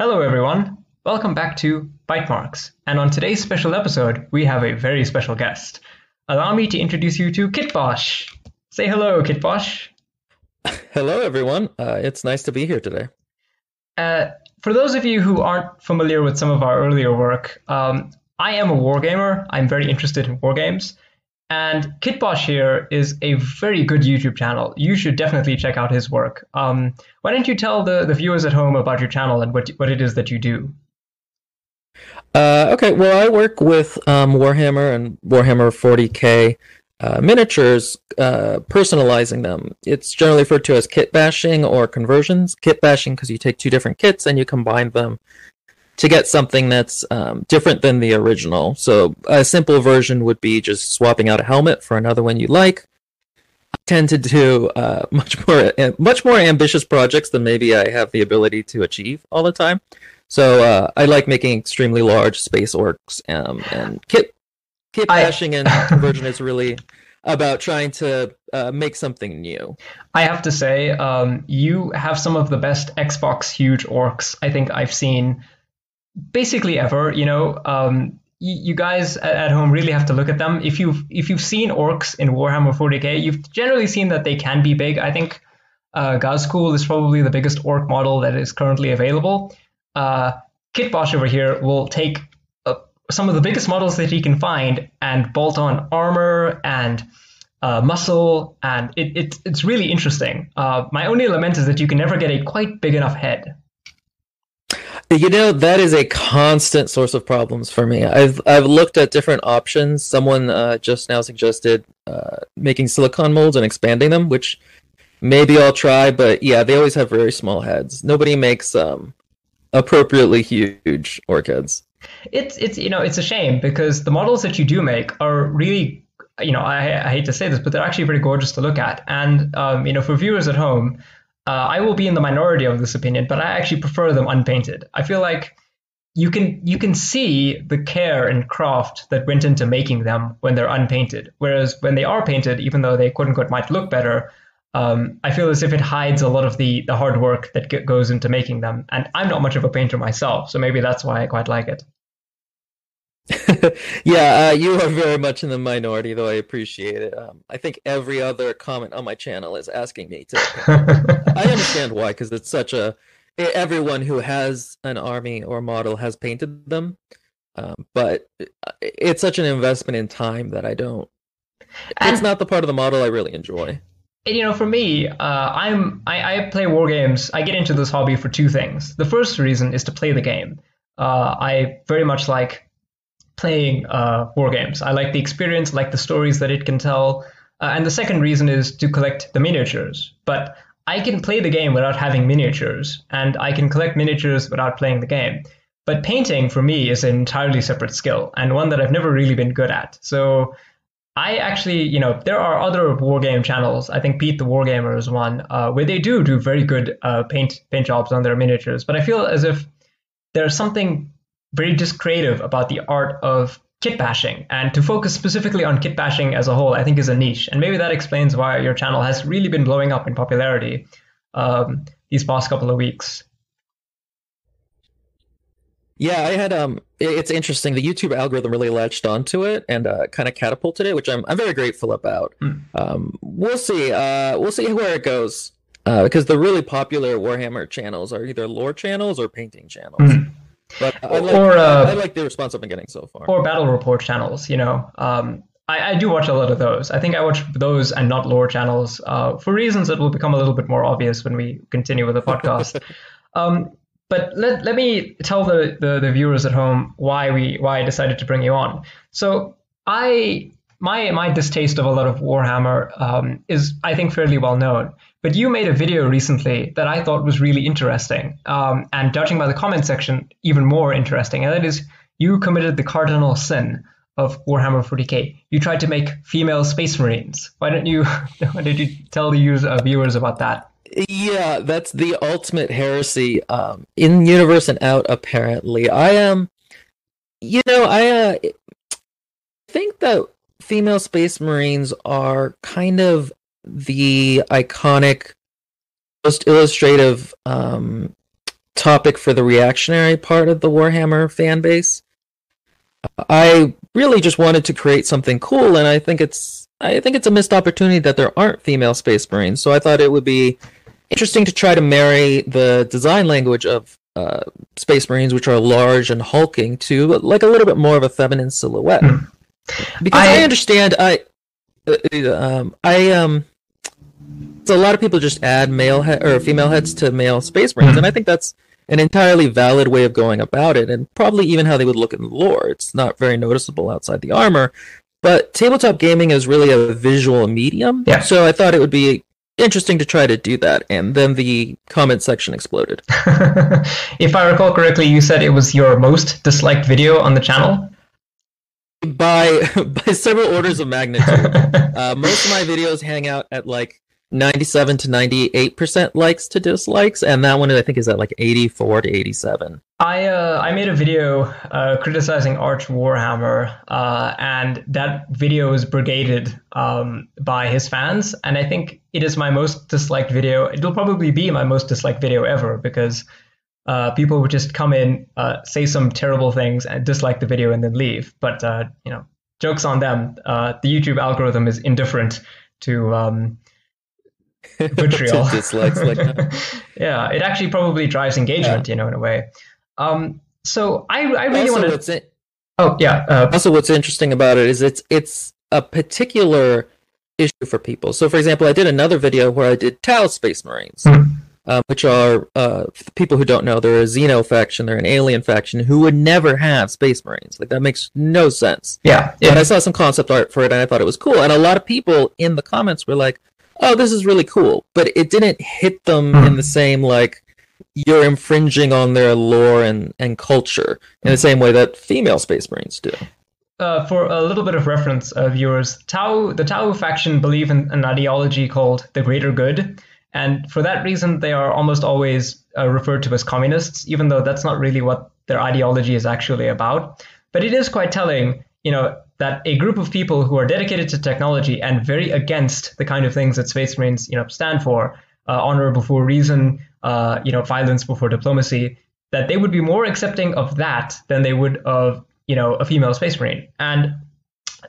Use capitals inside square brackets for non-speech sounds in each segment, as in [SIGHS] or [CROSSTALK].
Hello, everyone. Welcome back to Bite Marks, And on today's special episode, we have a very special guest. Allow me to introduce you to Kitbosh. Say hello, Kitbosh. Hello, everyone. Uh, it's nice to be here today. Uh, for those of you who aren't familiar with some of our earlier work, um, I am a wargamer. I'm very interested in wargames. And Kitbosh here is a very good YouTube channel. You should definitely check out his work. Um, why don't you tell the, the viewers at home about your channel and what, what it is that you do? Uh, okay, well, I work with um, Warhammer and Warhammer 40k uh, miniatures, uh, personalizing them. It's generally referred to as kit bashing or conversions. Kit bashing because you take two different kits and you combine them to get something that's um, different than the original. So a simple version would be just swapping out a helmet for another one you like. I tend to do uh, [LAUGHS] much more uh, much more ambitious projects than maybe I have the ability to achieve all the time. So uh, I like making extremely large space orcs, um, and kit kit bashing I... and [LAUGHS] conversion is really about trying to uh, make something new. I have to say, um, you have some of the best Xbox huge orcs I think I've seen basically ever. You know, um, you guys at home really have to look at them. If you've if you've seen orcs in Warhammer 40k, you've generally seen that they can be big. I think uh, Ghazghkull is probably the biggest orc model that is currently available. Uh, Kitbosh over here will take uh, some of the biggest models that he can find and bolt on armor and uh, muscle, and it, it, it's really interesting. Uh, my only lament is that you can never get a quite big enough head. You know that is a constant source of problems for me. I've I've looked at different options. Someone uh, just now suggested uh, making silicon molds and expanding them, which maybe I'll try. But yeah, they always have very small heads. Nobody makes um, appropriately huge orchids. It's it's you know it's a shame because the models that you do make are really you know I, I hate to say this, but they're actually very gorgeous to look at. And um, you know for viewers at home uh, I will be in the minority of this opinion, but I actually prefer them unpainted. I feel like you can you can see the care and craft that went into making them when they're unpainted. Whereas when they are painted, even though they quote unquote might look better, um, I feel as if it hides a lot of the the hard work that goes into making them. And I'm not much of a painter myself, so maybe that's why I quite like it. [LAUGHS] yeah, uh, you are very much in the minority, though I appreciate it. Um, I think every other comment on my channel is asking me to. [LAUGHS] I understand why, because it's such a. Everyone who has an army or model has painted them, um, but it's such an investment in time that I don't. And, it's not the part of the model I really enjoy. You know, for me, uh, I'm I, I play war games. I get into this hobby for two things. The first reason is to play the game. Uh, I very much like playing uh, war games. I like the experience, like the stories that it can tell. Uh, and the second reason is to collect the miniatures. But I can play the game without having miniatures, and I can collect miniatures without playing the game. But painting for me is an entirely separate skill and one that I've never really been good at. So I actually, you know, there are other war game channels. I think Pete the Wargamer is one uh, where they do do very good uh, paint paint jobs on their miniatures. But I feel as if there's something very just creative about the art of kit bashing. And to focus specifically on kit bashing as a whole i think is a niche. And maybe that explains why your channel has really been blowing up in popularity um, these past couple of weeks. Yeah i had um it's interesting. The youtube algorithm really latched onto it and uh, kind of catapulted it which i'm, I'm very grateful about. Mm. um, we'll see uh, we'll see where it goes uh, because the really popular warhammer channels are either lore channels or painting channels. Mm. But I like, or uh, I like the response I've been getting so far. Or battle report channels, you know. Um, I, I, do watch a lot of those. I think I watch those and not lore channels uh, for reasons that will become a little bit more obvious when we continue with the podcast. [LAUGHS] um, but let, let me tell the, the, the viewers at home why we why I decided to bring you on. So I my my distaste of a lot of Warhammer um, is I think fairly well known. But you made a video recently that I thought was really interesting, um, and judging by the comment section, even more interesting. And that is, you committed the cardinal sin of Warhammer 40k. You tried to make female space marines. Why don't you? [LAUGHS] Why did you tell the user, uh, viewers about that? Yeah, that's the ultimate heresy. Um, in universe and out, apparently. I am. Um, you know, I uh, think that female space marines are kind of the iconic, most illustrative um, topic for the reactionary part of the Warhammer fan base. I really just wanted to create something cool, and I think it's I think it's a missed opportunity that there aren't female Space Marines. So I thought it would be interesting to try to marry the design language of uh, Space Marines, which are large and hulking, to like a little bit more of a feminine silhouette. Hmm. Because I, I- understand, I, uh, uh, um, I um, so a lot of people just add male he- or female heads to male Space Marines, and I think that's an entirely valid way of going about it, and probably even how they would look in the lore. It's not very noticeable outside the armor, but tabletop gaming is really a visual medium. Yeah. So I thought it would be interesting to try to do that, and then the comment section exploded. [LAUGHS] if I recall correctly, you said it was your most disliked video on the channel. by [LAUGHS] by several orders of magnitude. [LAUGHS] uh, most of my videos hang out at like 97 to 98 percent likes to dislikes, and that one I think is at like 84 to 87. I uh, I made a video uh, criticizing Arch Warhammer, uh, and that video was brigaded um, by his fans, and I think it is my most disliked video. It'll probably be my most disliked video ever because uh, people would just come in, uh, say some terrible things, and dislike the video and then leave. But uh, you know, jokes on them. Uh, the YouTube algorithm is indifferent to um, [LAUGHS] vitriol. Dislikes like that. [LAUGHS] yeah, it actually probably drives engagement, you know, in a way. Um, so I, I really want to. Oh yeah, uh, also what's interesting about it is it's it's a particular issue for people. So, for example, I did another video where I did Tau Space Marines. Hmm. Um, which are uh, people who don't know, they're a Xeno faction, they're an alien faction who would never have Space Marines. Like that makes no sense. yeah, But I saw some concept art for it and I thought it was cool. And a lot of people in the comments were like, oh, this is really cool. But it didn't hit them Hmm. in the same, like, you're infringing on their lore and, and culture in the same way that female Space Marines do. Uh, for a little bit of reference, uh, viewers, Tau, the Tau faction believe in an ideology called the greater good, and for that reason, they are almost always uh, referred to as communists, even though that's not really what their ideology is actually about. But it is quite telling, you know, that a group of people who are dedicated to technology and very against the kind of things that Space Marines, you know, stand for, uh, honor before reason, uh, you know, violence before diplomacy, that they would be more accepting of that than they would of, you know, a female Space Marine. And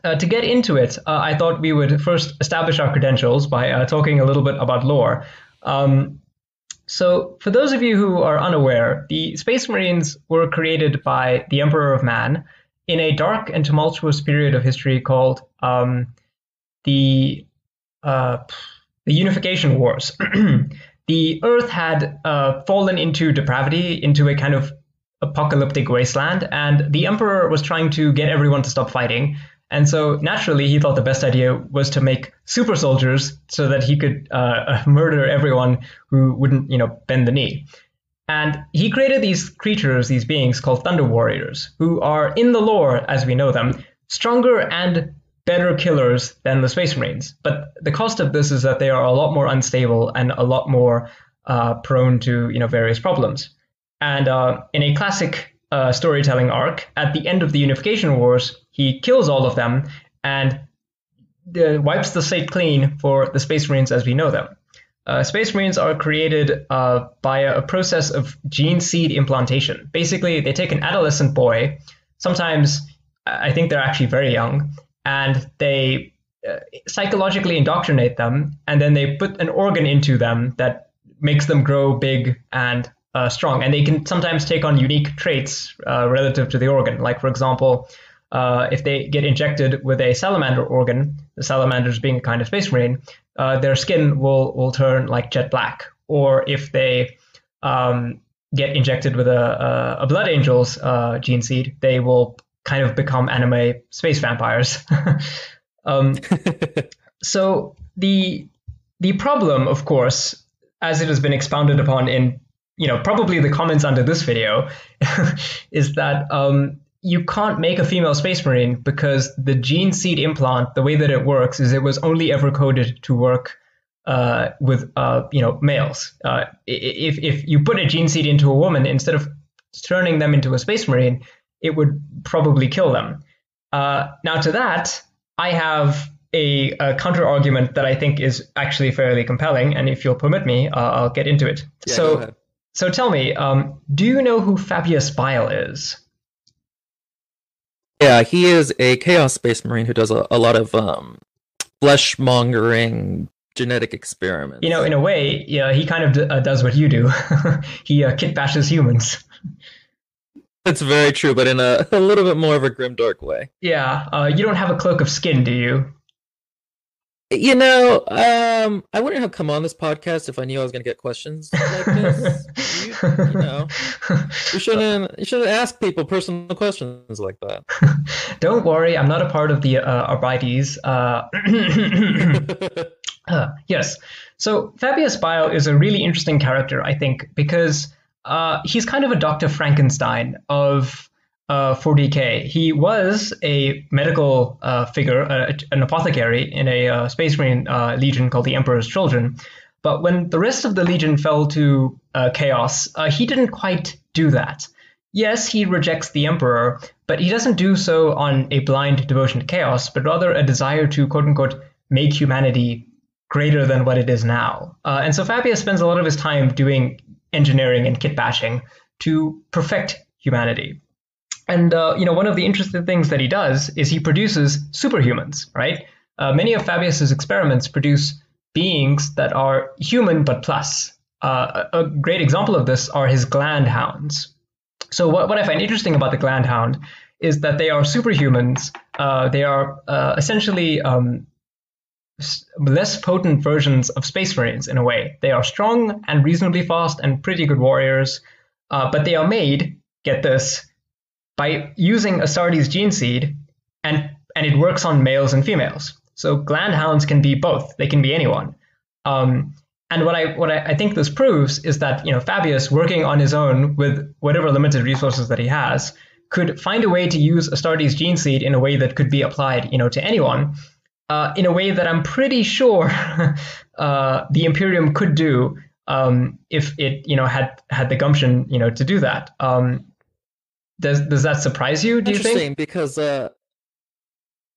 uh, to get into it, uh, I thought we would first establish our credentials by uh, talking a little bit about lore. Um, so, for those of you who are unaware, the Space Marines were created by the Emperor of Man in a dark and tumultuous period of history called um, the uh, the Unification Wars. [CLEARS THROAT] the Earth had uh, fallen into depravity, into a kind of apocalyptic wasteland, and the Emperor was trying to get everyone to stop fighting. And so naturally, he thought the best idea was to make super soldiers so that he could uh, [LAUGHS] murder everyone who wouldn't, you know, bend the knee. And he created these creatures, these beings called Thunder Warriors, who are in the lore, as we know them, stronger and better killers than the Space Marines. But the cost of this is that they are a lot more unstable and a lot more uh, prone to, you know, various problems. And uh, in a classic uh, storytelling arc, at the end of the Unification Wars, he kills all of them and uh, wipes the slate clean for the Space Marines as we know them. Uh, Space Marines are created uh, by a, process of gene seed implantation. Basically, they take an adolescent boy, sometimes I think they're actually very young, and they uh, psychologically indoctrinate them, and then they put an organ into them that makes them grow big and uh, strong. And they can sometimes take on unique traits uh, relative to the organ. Like, for example, if they get injected with a salamander organ, salamanders being a kind of space marine, uh, their skin will will turn like jet black. Or if they um, get injected with a, a, a blood angel's uh, gene seed, they will kind of become anime space vampires. [LAUGHS] um, [LAUGHS] so the the problem, of course, as it has been expounded upon in you know probably the comments under this video, [LAUGHS] is that um, you can't make a female space marine because the gene seed implant, the way that it works, is it was only ever coded to work uh, with uh, you know males. Uh, if if you put a gene seed into a woman instead of turning them into a space marine, it would probably kill them. Uh, now to that, I have a, a counter argument that I think is actually fairly compelling, and if you'll permit me, uh, I'll get into it. Yeah, so so tell me, um, do you know who Fabius Bile is? Yeah, he is a Chaos Space Marine who does a, a lot of um, flesh mongering genetic experiments. You know, in a way, yeah, he kind of d- uh, does what you do. [LAUGHS] he uh, kit bashes humans. That's very true, but in a, [LAUGHS] a little bit more of a grim, dark way. Yeah, uh, you don't have a cloak of skin, do you? You know, um, I wouldn't have come on this podcast if I knew I was going to get questions like this. you, you know, you shouldn't you shouldn't ask people personal questions like that. [LAUGHS] Don't worry, I'm not a part of the uh, Arbites. Uh, [COUGHS] uh, yes. So Fabius Bile is a really interesting character, I think, because uh, he's kind of a Dr. Frankenstein of uh, 40k. He was a medical uh, figure, uh, an apothecary in a uh, Space Marine uh, legion called the Emperor's Children. But when the rest of the legion fell to chaos, he didn't quite do that. Yes, he rejects the Emperor, but he doesn't do so on a blind devotion to chaos, but rather a desire to quote unquote make humanity greater than what it is now. and so Fabius spends a lot of his time doing engineering and kit bashing to perfect humanity. And uh, you know, one of the interesting things that he does is he produces superhumans, right? Uh, many of Fabius's experiments produce beings that are human but plus. Uh, a great example of this are his gland hounds. So what, what I find interesting about the gland hound is that they are superhumans. Uh, they are uh, essentially um, less potent versions of space marines in a way. They are strong and reasonably fast and pretty good warriors, uh, but they are made, get this, by using Astartes gene seed, and and it works on males and females. So gland hounds can be both; they can be anyone. Um, and what I what I, I, think this proves is that you know Fabius, working on his own with whatever limited resources that he has, could find a way to use Astartes gene seed in a way that could be applied you know to anyone, uh, in a way that I'm pretty sure [LAUGHS] uh, the Imperium could do um, if it you know had had the gumption you know to do that. Um, does does that surprise you? Do you think? Because uh,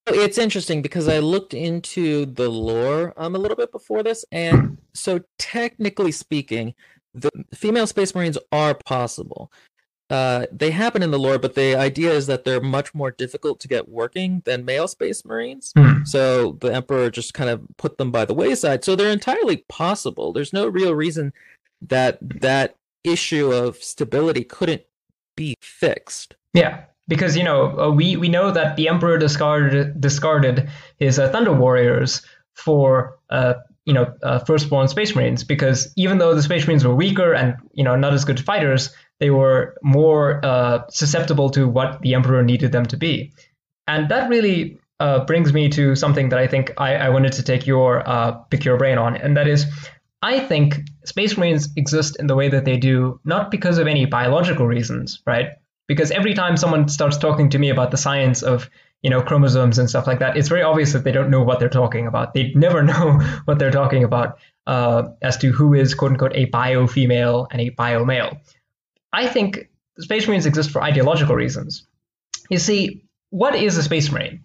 it's interesting because I looked into the lore um a little bit before this, and so technically speaking, the female space marines are possible. Uh, they happen in the lore, but the idea is that they're much more difficult to get working than male space marines. Hmm. So the emperor just kind of put them by the wayside. So they're entirely possible. There's no real reason that that issue of stability couldn't be fixed. Yeah, because you know uh, we we know that the emperor discarded discarded his uh, thunder warriors for uh, you know uh, firstborn space marines because even though the space marines were weaker and you know not as good fighters, they were more uh, susceptible to what the emperor needed them to be, and that really. Uh, brings me to something that I think I, I wanted to take your pick your brain on, and that is I think space marines exist in the way that they do, not because of any biological reasons, right? Because every time someone starts talking to me about the science of, you know, chromosomes and stuff like that, it's very obvious that they don't know what they're talking about. They never [LAUGHS] know what they're talking about uh, as to who is quote unquote a bio female and a bio male. I think space marines exist for ideological reasons. You see, what is a space marine?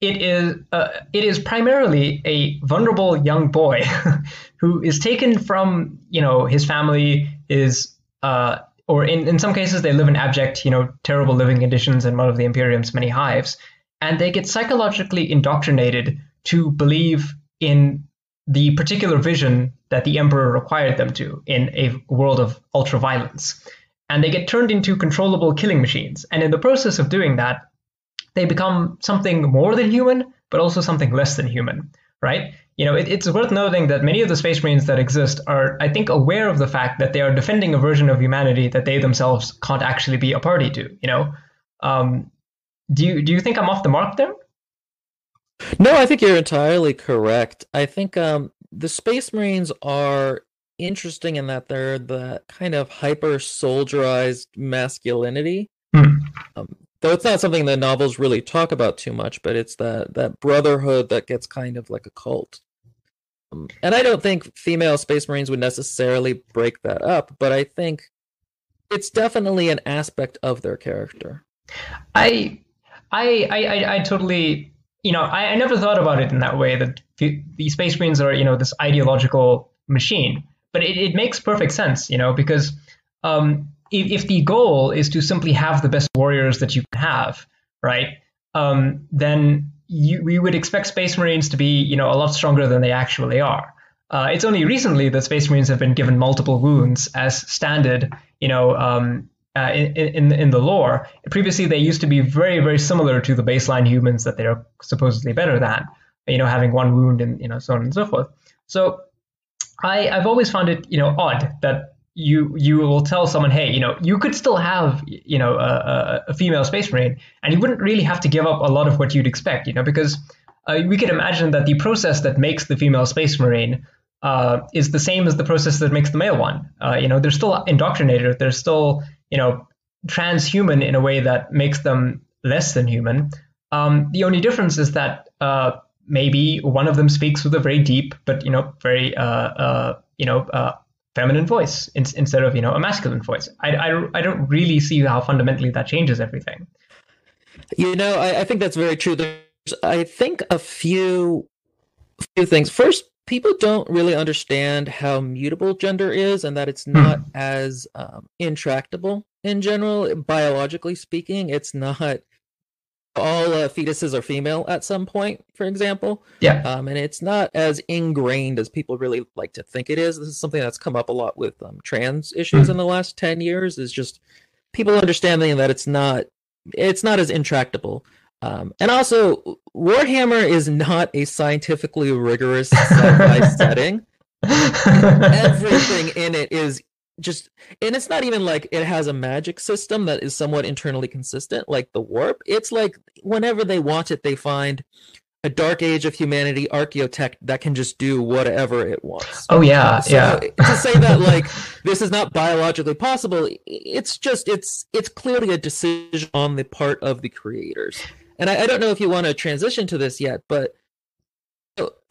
It is uh, it is primarily a vulnerable young boy [LAUGHS] who is taken from you know his family is uh, or in, in some cases they live in abject you know terrible living conditions in one of the imperium's many hives and they get psychologically indoctrinated to believe in the particular vision that the emperor required them to in a world of ultra violence and they get turned into controllable killing machines. And in the process of doing that they become something more than human, but also something less than human, right? You know, it, it's worth noting that many of the space marines that exist are, I think, aware of the fact that they are defending a version of humanity that they themselves can't actually be a party to. You know, um, do you do you think I'm off the mark there? No, I think you're entirely correct. I think um, the space marines are interesting in that they're the kind of hyper soldierized masculinity. Hmm. Um, though it's not something that novels really talk about too much but it's that that brotherhood that gets kind of like a cult. Um, and i don't think female space marines would necessarily break that up but i think it's definitely an aspect of their character. I i i, I totally you know I, I never thought about it in that way that the, the space marines are you know this ideological machine but it, it makes perfect sense you know because um, if, if the goal is to simply have the best warriors that you can have, right? Um, then you, we would expect Space Marines to be, you know, a lot stronger than they actually are. Uh, it's only recently that Space Marines have been given multiple wounds as standard, you know, um, uh, in, in in the lore. Previously, they used to be very very similar to the baseline humans that they're supposedly better than, you know, having one wound and you know so on and so forth. So, I I've always found it you know odd that you you will tell someone, hey, you know, you could still have you know a, a female space marine, and you wouldn't really have to give up a lot of what you'd expect, you know, because uh, we could imagine that the process that makes the female space marine uh, is the same as the process that makes the male one. Uh, you know, they're still indoctrinated. They're still, you know, transhuman in a way that makes them less than human. Um, the only difference is that uh, maybe one of them speaks with a very deep, but you know, very uh, uh, you know, feminine voice in, instead of you know a masculine voice. I, I, I don't really see how fundamentally that changes everything. You know, I, I think that's very true. There's, I think a few few things. First, people don't really understand how mutable gender is and that it's hmm. not as um, intractable in general biologically speaking it's not all uh, fetuses are female at some point for example yeah um, and it's not as ingrained as people really like to think it is this is something that's come up a lot with um, trans issues hmm. in the last 10 years is just people understanding that it's not it's not as intractable um, and also, Warhammer is not a scientifically rigorous sci-fi [LAUGHS] setting. Everything in it is just, and it's not even like it has a magic system that is somewhat internally consistent, like the warp. It's like whenever they want it, they find a dark age of humanity archaeotech that can just do whatever it wants. Oh yeah, so yeah. to say that [LAUGHS] like this is not biologically possible, it's just it's it's clearly a decision on the part of the creators and I, I don't know if you want to transition to this yet, but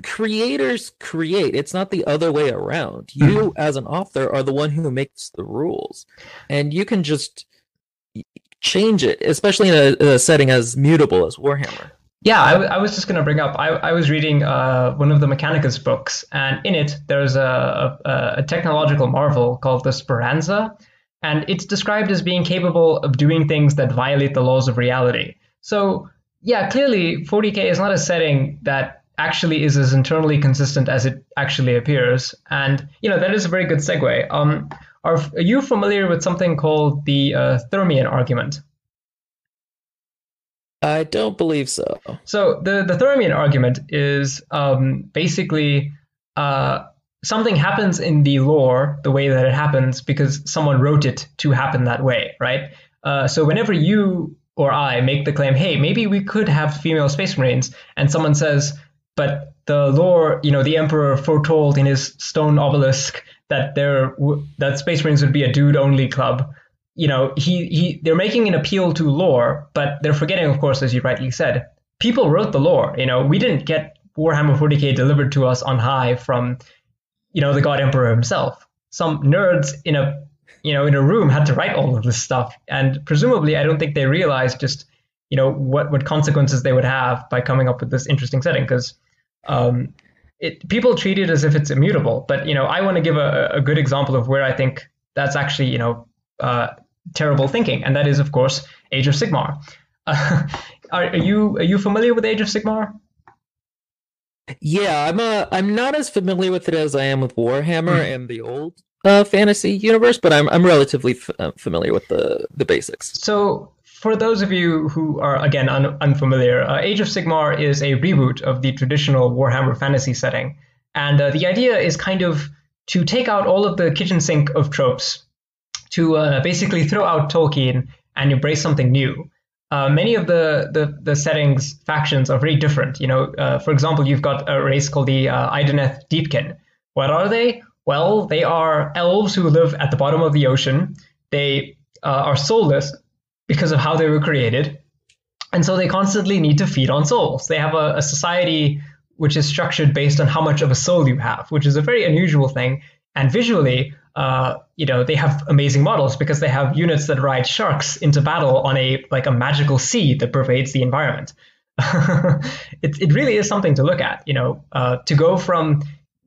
creators create. It's not the other way around. You mm-hmm. as an author are the one who makes the rules. And you can just change it especially in a, a setting as mutable as warhammer. Yeah I, w- I was just going to bring up I, I was reading uh, one of the mechanicus books and in it there's a, a, a technological marvel called the speranza and it's described as being capable of doing things that violate the laws of reality. So yeah, clearly 40k is not a setting that actually is as internally consistent as it actually appears. And you know that is a very good segue. Um, are, are you familiar with something called the uh, Thermian argument? I don't believe so. So the the Thermian argument is um, basically uh, something happens in the lore the way that it happens because someone wrote it to happen that way, right? Uh, so whenever you or I make the claim, hey, maybe we could have female space marines, and someone says, but the lore, you know, the emperor foretold in his stone obelisk that there that space marines would be a dude only club. You know, he he they're making an appeal to lore, but they're forgetting, of course, as you rightly said, people wrote the lore. You know, we didn't get Warhammer 40k delivered to us on high from, you know, the God Emperor himself. Some nerds in a you know in a room had to write all of this stuff and presumably i don't think they realized just you know what what consequences they would have by coming up with this interesting setting because um, it people treat it as if it's immutable but you know i want to give a, a good example of where i think that's actually you know uh, terrible thinking and that is of course age of sigmar uh, [LAUGHS] are, are you are you familiar with age of sigmar yeah, I'm uh, I'm not as familiar with it as I am with Warhammer mm. and the old uh, fantasy universe, but I'm I'm relatively f- uh, familiar with the the basics. So, for those of you who are again un- unfamiliar, uh, Age of Sigmar is a reboot of the traditional Warhammer fantasy setting, and uh, the idea is kind of to take out all of the kitchen sink of tropes, to uh, basically throw out Tolkien and embrace something new. Uh, many of the, the, the settings factions are very different. You know, uh, for example, you've got a race called the uh, Idoneth Deepkin. What are they? Well, they are elves who live at the bottom of the ocean. They uh, are soulless because of how they were created. And so they constantly need to feed on souls. They have a, a society which is structured based on how much of a soul you have, which is a very unusual thing. And visually, uh, you know, they have amazing models because they have units that ride sharks into battle on a like a magical sea that pervades the environment. [LAUGHS] it, it really is something to look at. You know, uh, to go from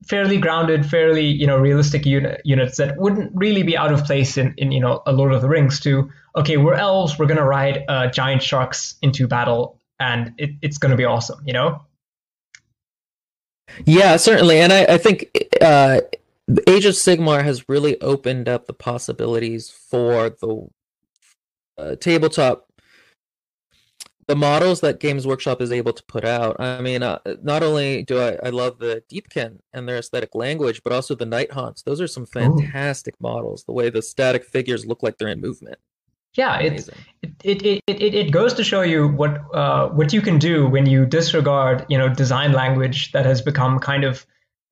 fairly grounded, fairly you know realistic unit, units that wouldn't really be out of place in, in you know a Lord of the Rings. To okay, we're elves, we're gonna ride uh, giant sharks into battle, and it, it's gonna be awesome, you know. Yeah, certainly, and I, I think uh, Age of Sigmar has really opened up the possibilities for the uh, tabletop the models that Games Workshop is able to put out. I mean, uh, not only do I, I love the Deepkin and their aesthetic language, but also the Nighthaunts. Those are some fantastic Ooh. models. The way the static figures look like they're in movement. Yeah, it, it, it, it, it goes to show you what uh, what you can do when you disregard you know design language that has become kind of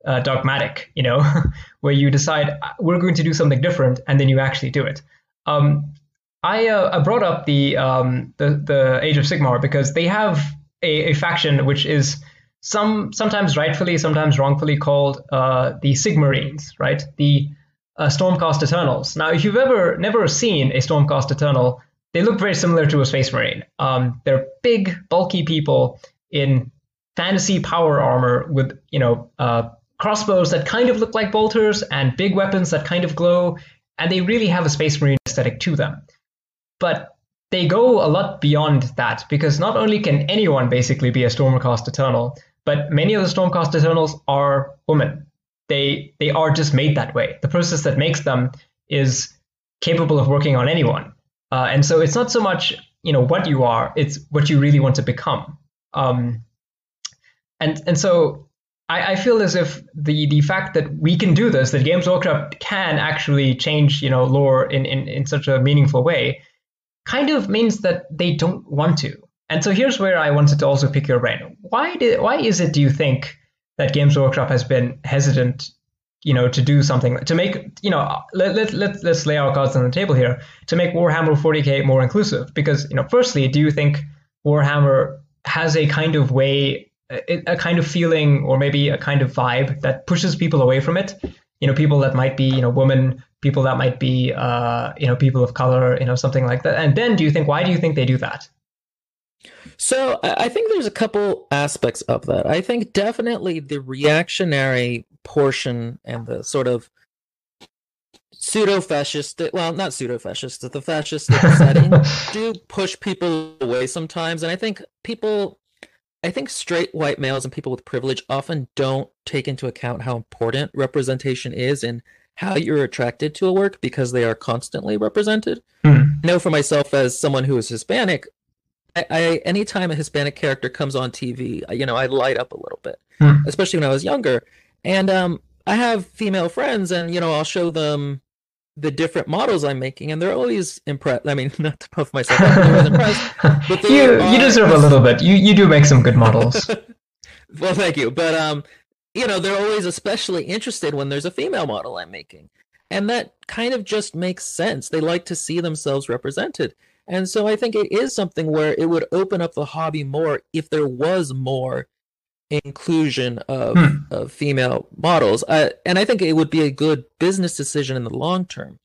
uh, dogmatic. You know, [LAUGHS] where you decide uh, we're going to do something different, and then you actually do it. Um, I, uh, I brought up the, um, the the Age of Sigmar because they have a, a, faction which is some sometimes rightfully, sometimes wrongfully called uh, the Sigmarines, right? The uh, Stormcast Eternals. Now, if you've ever never seen a Stormcast Eternal, they look very similar to a Space Marine. Um, they're big, bulky people in fantasy power armor with you know uh, crossbows that kind of look like bolters and big weapons that kind of glow, and they really have a Space Marine aesthetic to them. But they go a lot beyond that because not only can anyone basically be a Stormcast Eternal, but many of the Stormcast Eternals are women. They they are just made that way. The process that makes them is capable of working on anyone, uh, and so it's not so much you know what you are; it's what you really want to become. Um, and and so I, I feel as if the the fact that we can do this, that Games Workshop can actually change you know lore in in, in such a meaningful way, kind of means that they don't want to. And so here's where I wanted to also pick your brain. Why did why is it do you think that Games Workshop has been hesitant, you know, to do something to make, you know, let, let, let, let's lay our cards on the table here to make Warhammer 40K more inclusive because, you know, firstly, do you think Warhammer has a kind of way a, a kind of feeling or maybe a kind of vibe that pushes people away from it? You know, people that might be, you know, women people that might be uh, you know people of color you know something like that. And then do you think why do you think they do that? So i think there's a couple aspects of that. I think definitely the reactionary portion and the sort of pseudo-fascist well not pseudo-fascist the fascist [LAUGHS] setting do push people away sometimes. And i think people i think straight white males and people with privilege often don't take into account how important representation is in how you're attracted to a work because they are constantly represented. Mm. I know for myself as someone who is Hispanic, I, I, anytime a Hispanic character comes on TV, you know, I light up a little bit, mm. especially when I was younger. And um, I have female friends, and you know, I'll show them the different models I'm making, and they're always impressed. I mean, [LAUGHS] not to puff myself up, they're always impressed. [LAUGHS] But you are... you deserve a little bit. You you do make some good models. [LAUGHS] well, thank you. But um, you know, they're always especially interested when there's a female model I'm making. And that kind of just makes sense. They like to see themselves represented. And so I think it is something where it would open up the hobby more if there was more inclusion of, hmm. of female models. Uh, and I think it would be a good business decision in the long term.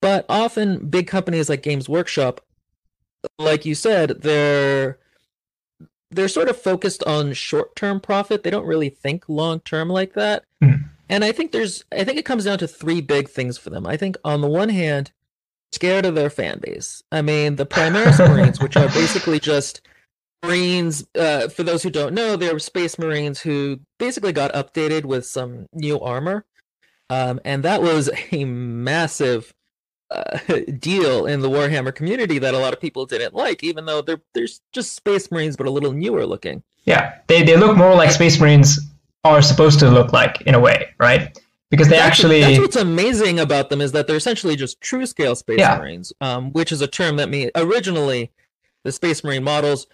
But often, big companies like Games Workshop, like you said, they're they're sort of focused on short-term profit. They don't really think long-term like that. Mm. And I think there's I think it comes down to three big things for them. I think on the one hand, scared of their fan base. I mean, the Primaris [LAUGHS] Marines, which are basically just Marines, uh, for those who don't know, they're Space Marines who basically got updated with some new armor. Um, and that was a massive uh, [LAUGHS] deal in the Warhammer community that a lot of people didn't like, even though they're they're just Space Marines but a little newer looking. Yeah, they they look more like Space Marines are supposed to look like in a way, right? Because they that's actually that's what's amazing about them is that they're essentially just true scale Space yeah. Marines, um, which is a term that me originally the Space Marine models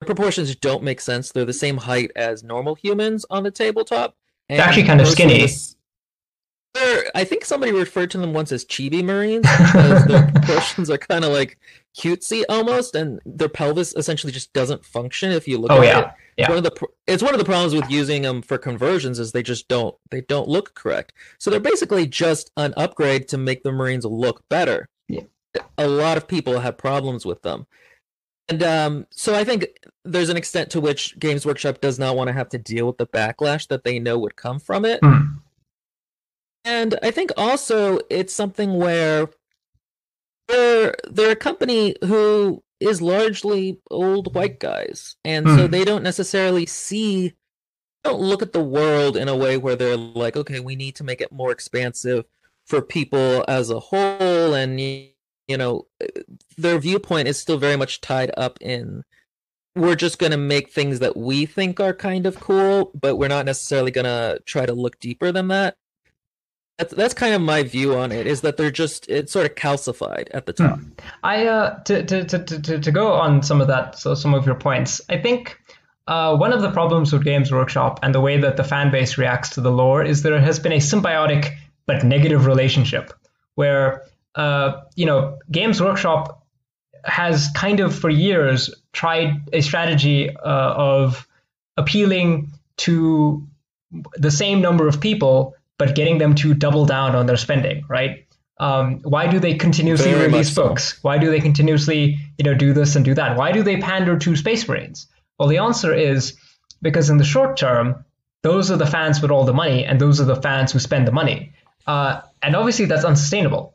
proportions don't make sense. They're the same height as normal humans on the tabletop. They're actually kind of skinny. They're, I think somebody referred to them once as chibi marines [LAUGHS] because their proportions are kind of like cutesy almost, and their pelvis essentially just doesn't function if you look oh, at yeah. it. Yeah. One of the it's one of the problems with using them for conversions is they just don't they don't look correct. So they're basically just an upgrade to make the Marines look better. Yeah. A lot of people have problems with them. And um, so I think there's an extent to which Games Workshop does not want to have to deal with the backlash that they know would come from it. Mm. And I think also it's something where they're they're a company who is largely old white guys, and so Mm. they don't necessarily see don't look at the world in a way where they're like, okay, we need to make it more expansive for people as a whole, and you know, their viewpoint is still very much tied up in we're just going to make things that we think are kind of cool, but we're not necessarily going to try to look deeper than that. That's that's kind of my view on it. Is that they're just it's sort of calcified at the top. I uh, to, to, to, to, to go on some of that, so some of your points. I think uh, one of the problems with Games Workshop and the way that the fan base reacts to the lore is there has been a symbiotic but negative relationship where uh, you know Games Workshop has kind of for years tried a strategy uh, of appealing to the same number of people but getting them to double down on their spending right? Um, why do they continuously Very release so. books? Why do they continuously you know do this and do that? Why do they pander to space marines? Well the answer is because in the short term those are the fans with all the money and those are the fans who spend the money. Uh, and obviously that's unsustainable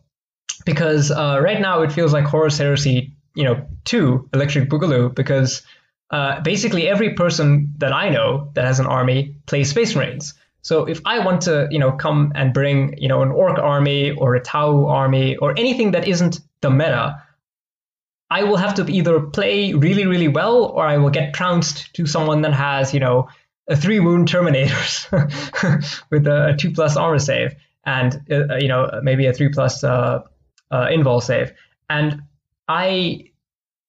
because uh, right now it feels like Horus Heresy, you know, two Electric Boogaloo, because uh, basically every person that I know that has an army plays Space Marines. So if I want to, you know, come and bring, you know, an Orc army or a Tau army or anything that isn't the meta, I will have to either play really, really well or I will get trounced to someone that has, you know, a three wound Terminators [LAUGHS] with a, two plus armor save and, uh, you know, maybe a three plus uh, uh, save. And I,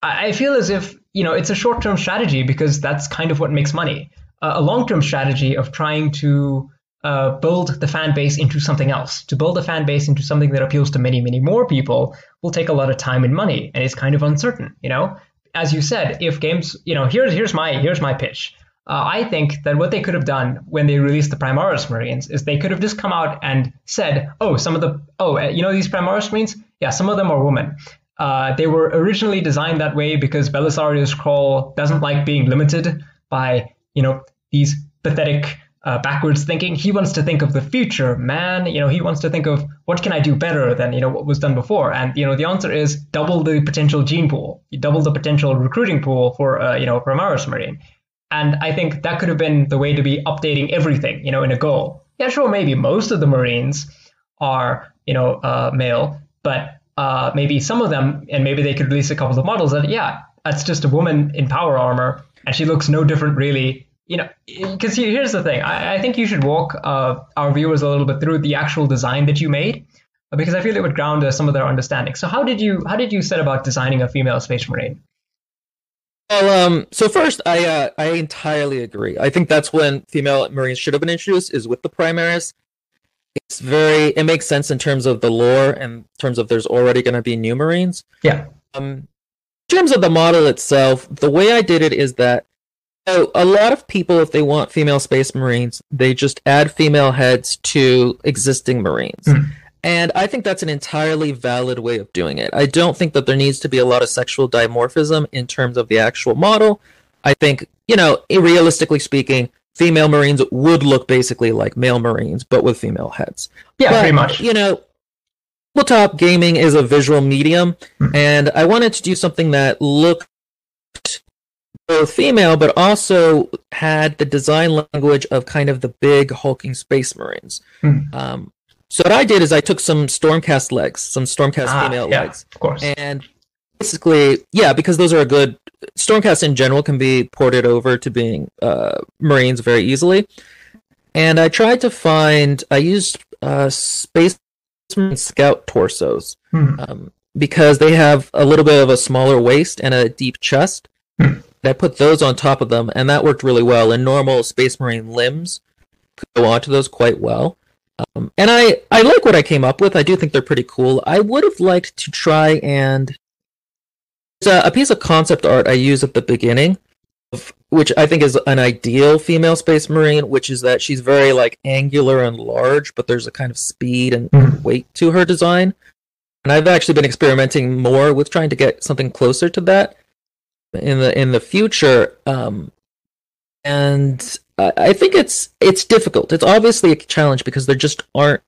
I feel as if, you know, it's a short term strategy because that's kind of what makes money. A long term strategy of trying to uh, build the fan base into something else. To build a fan base into something that appeals to many, many more people will take a lot of time and money, and it's kind of uncertain. You know, as you said, if games, you know, here's here's my here's my pitch. Uh, I think that what they could have done when they released the Primaris Marines is they could have just come out and said, "Oh, some of the oh, uh, you know these Primaris Marines, yeah, some of them are women. Uh, they were originally designed that way because Belisarius Cawl doesn't like being limited by you know these pathetic uh, backwards thinking. He wants to think of the future, man. You know, he wants to think of what can I do better than you know what was done before. And you know, the answer is double the potential gene pool, you double the potential recruiting pool for uh, you know Primaris Marine. And I think that could have been the way to be updating everything, you know, in a goal. Yeah, sure, maybe most of the Marines are you know uh, male, but uh, maybe some of them, and maybe they could release a couple of models that yeah, that's just a woman in power armor, and she looks no different really you know, because here's the thing. I, I, think you should walk uh, our viewers a little bit through the actual design that you made, because I feel it would ground uh, some of their understanding. So how did you how did you set about designing a female space marine? Well, um, so first, I uh, I entirely agree. I think that's when female marines should have been introduced is with the Primaris. It's very it makes sense in terms of the lore and in terms of there's already going to be new marines. Yeah. Um, in terms of the model itself, the way I did it is that so a lot of people, if they want female space marines, they just add female heads to existing marines. Mm. And I think that's an entirely valid way of doing it. I don't think that there needs to be a lot of sexual dimorphism in terms of the actual model. I think, you know, realistically speaking, female marines would look basically like male marines, but with female heads. Yeah, but, pretty much. You know, tabletop gaming is a visual medium, Mm. and I wanted to do something that looked both female, but also had the design language of kind of the big hulking space marines. Mm. Um, so what I did is I took some Stormcast legs, some Stormcast Ah, female yeah, legs, of course. and basically, yeah, because those are a good. Stormcast in general can be ported over to being uh, Marines very easily, and I tried to find. I used uh, Space Marine Scout torsos Hmm. um, because they have a little bit of a smaller waist and a deep chest. Hmm. I put those on top of them, and that worked really well. And normal Space Marine limbs could go onto those quite well. Um, and I, I like what I came up with. I do think they're pretty cool. I would have liked to try and there's a, a piece of concept art I use at the beginning, of, which I think is an ideal female Space Marine, which is that she's very like angular and large, but there's a kind of speed and Mhm. weight to her design. And I've actually been experimenting more with trying to get something closer to that. In the in the future. Um, and I think it's it's difficult. It's obviously a challenge because there just aren't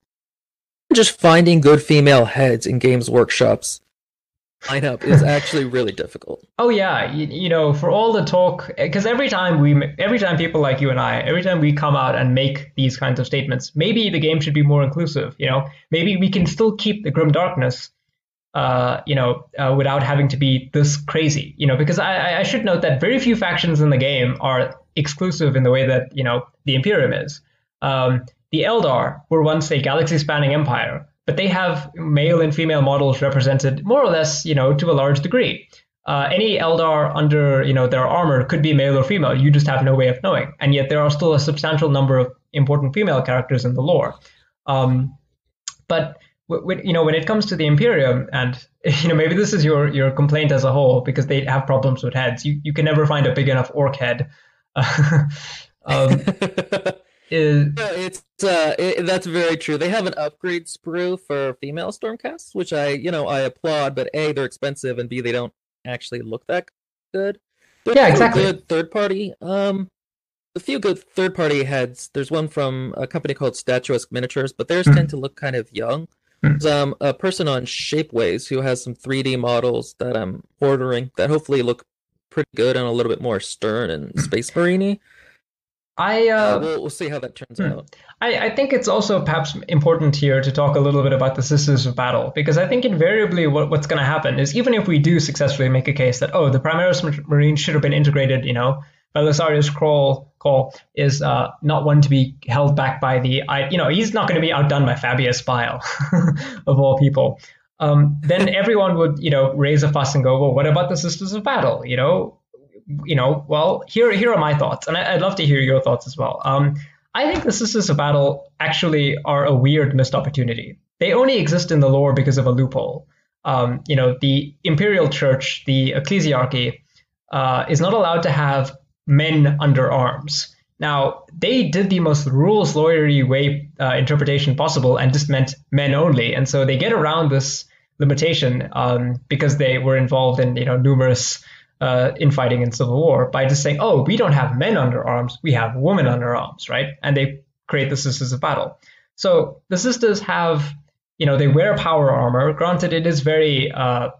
just finding good female heads in games workshops lineup is [LAUGHS] actually really difficult. Oh yeah, you, you know, for all the talk, because every time we, every time people like you and I, every time we come out and make these kinds of statements, maybe the game should be more inclusive. You know, maybe we can still keep the grim darkness, uh, you know, uh, without having to be this crazy. You know, because I, I should note that very few factions in the game are exclusive in the way that you know the Imperium is. Um, the Eldar were once a galaxy-spanning empire but they have male and female models represented more or less, you know, to a large degree. Uh, any Eldar under, you know, their armor could be male or female. You just have no way of knowing, and yet there are still a substantial number of important female characters in the lore. Um, but w- you know, when it comes to the Imperium, and [LAUGHS] you know, maybe this is your your complaint as a whole because they have problems with heads. You you can never find a big enough orc head. [LAUGHS] um, [LAUGHS] is it's uh it, that's very true. They have an upgrade sprue for female stormcasts, which I you know I applaud, but a they're expensive and b they don't actually look that good. Yeah, exactly. Good third party. Um, a few good third party heads. There's one from a company called Statuesque Miniatures, but theirs mm-hmm. tend to look kind of young. Mm-hmm. There's um a person on Shapeways who has some 3D models that I'm ordering that hopefully look pretty good and a little bit more stern and space marine I uh, uh, we'll, we'll see how that turns hmm. out. I, I think it's also perhaps important here to talk a little bit about the Sisters of Battle because I think invariably what, what's going to happen is even if we do successfully make a case that oh the Primaris Marine should have been integrated, you know, Belisarius Cawl call is uh, not one to be held back by the I you know he's not going to be outdone by Fabius Bile [LAUGHS] of all people. Um, then everyone would you know raise a fuss and go well what about the Sisters of Battle you know you know, well, here here are my thoughts, and I, would love to hear your thoughts as well. Um, I think the Sisters of Battle actually are a weird missed opportunity. They only exist in the lore because of a loophole. Um, you know, the imperial church, the ecclesiarchy, uh, is not allowed to have men under arms. Now, they did the most rules lawyery way uh, interpretation possible and just meant men only, and so they get around this limitation um, because they were involved in you know numerous uh, infighting in civil war by just saying, "Oh, we don't have men under arms; we have women under arms," right? And they create the Sisters of Battle. So the Sisters have, you know, they wear power armor. Granted, it is very, uh,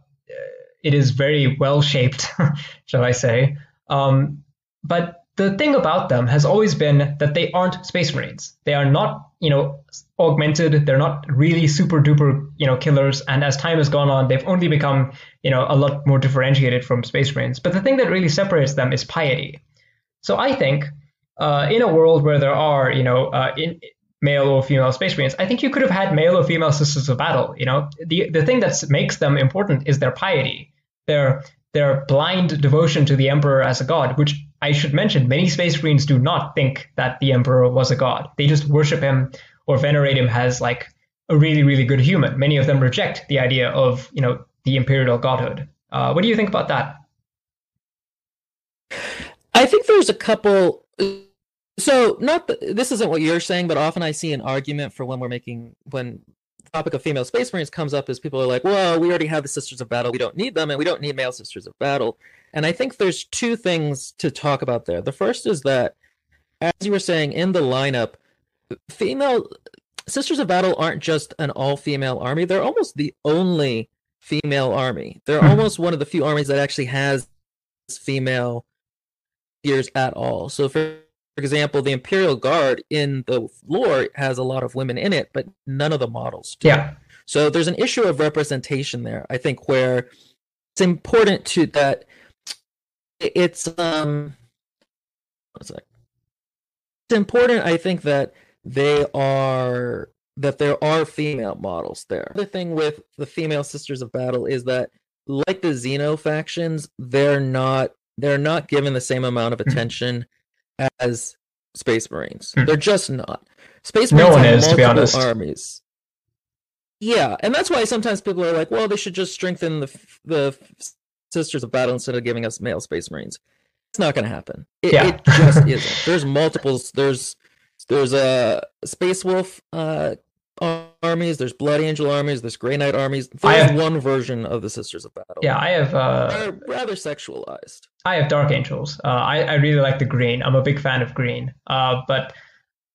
it is very well shaped, [LAUGHS] shall I say? Um, but the thing about them has always been that they aren't space marines. They are not, you know, augmented. They're not really super duper, you know, killers. And as time has gone on, they've only become, you know, a lot more differentiated from space marines. But the thing that really separates them is piety. So I think uh, in a world where there are, you know, uh, in, male or female space marines, I think you could have had male or female sisters of battle. You know, the the thing that makes them important is their piety, their their blind devotion to the emperor as a god, which I should mention, many Space Marines do not think that the Emperor was a god. They just worship him or venerate him as like a really, really good human. Many of them reject the idea of, you know, the imperial godhood. Uh, what do you think about that? I think there's a couple. So, not the, this isn't what you're saying, but often I see an argument for when we're making when topic of female space marines comes up is people are like, well, we already have the sisters of battle, we don't need them, and we don't need male sisters of battle. And I think there's two things to talk about there. The first is that, as you were saying, in the lineup, female Sisters of Battle aren't just an all female army, they're almost the only female army. They're hmm. almost one of the few armies that actually has female gears at all. So, for example, the Imperial Guard in the lore has a lot of women in it, but none of the models do. Yeah. So there's an issue of representation there, I think, where it's important to that it's um what's that? It's important, I think, that they are that there are female models there. The thing with the female sisters of battle is that like the Xeno factions, they're not they're not given the same amount of hmm. attention as Space Marines. Hmm. They're just not. Space Marines no one is, to be honest. armies. Yeah, and that's why sometimes people are like, "Well, they should just strengthen the the Sisters of Battle instead of giving us male Space Marines. It's not going to happen. It, yeah. it just isn't. There's multiples. There's there's a Space Wolf uh, armies, there's Blood Angel armies, there's Grey Knight armies. I have- one version of the Sisters of Battle. Yeah, I have uh, They're rather sexualized. I have Dark Angels. Uh, I I really like the green. I'm a big fan of green. Uh, but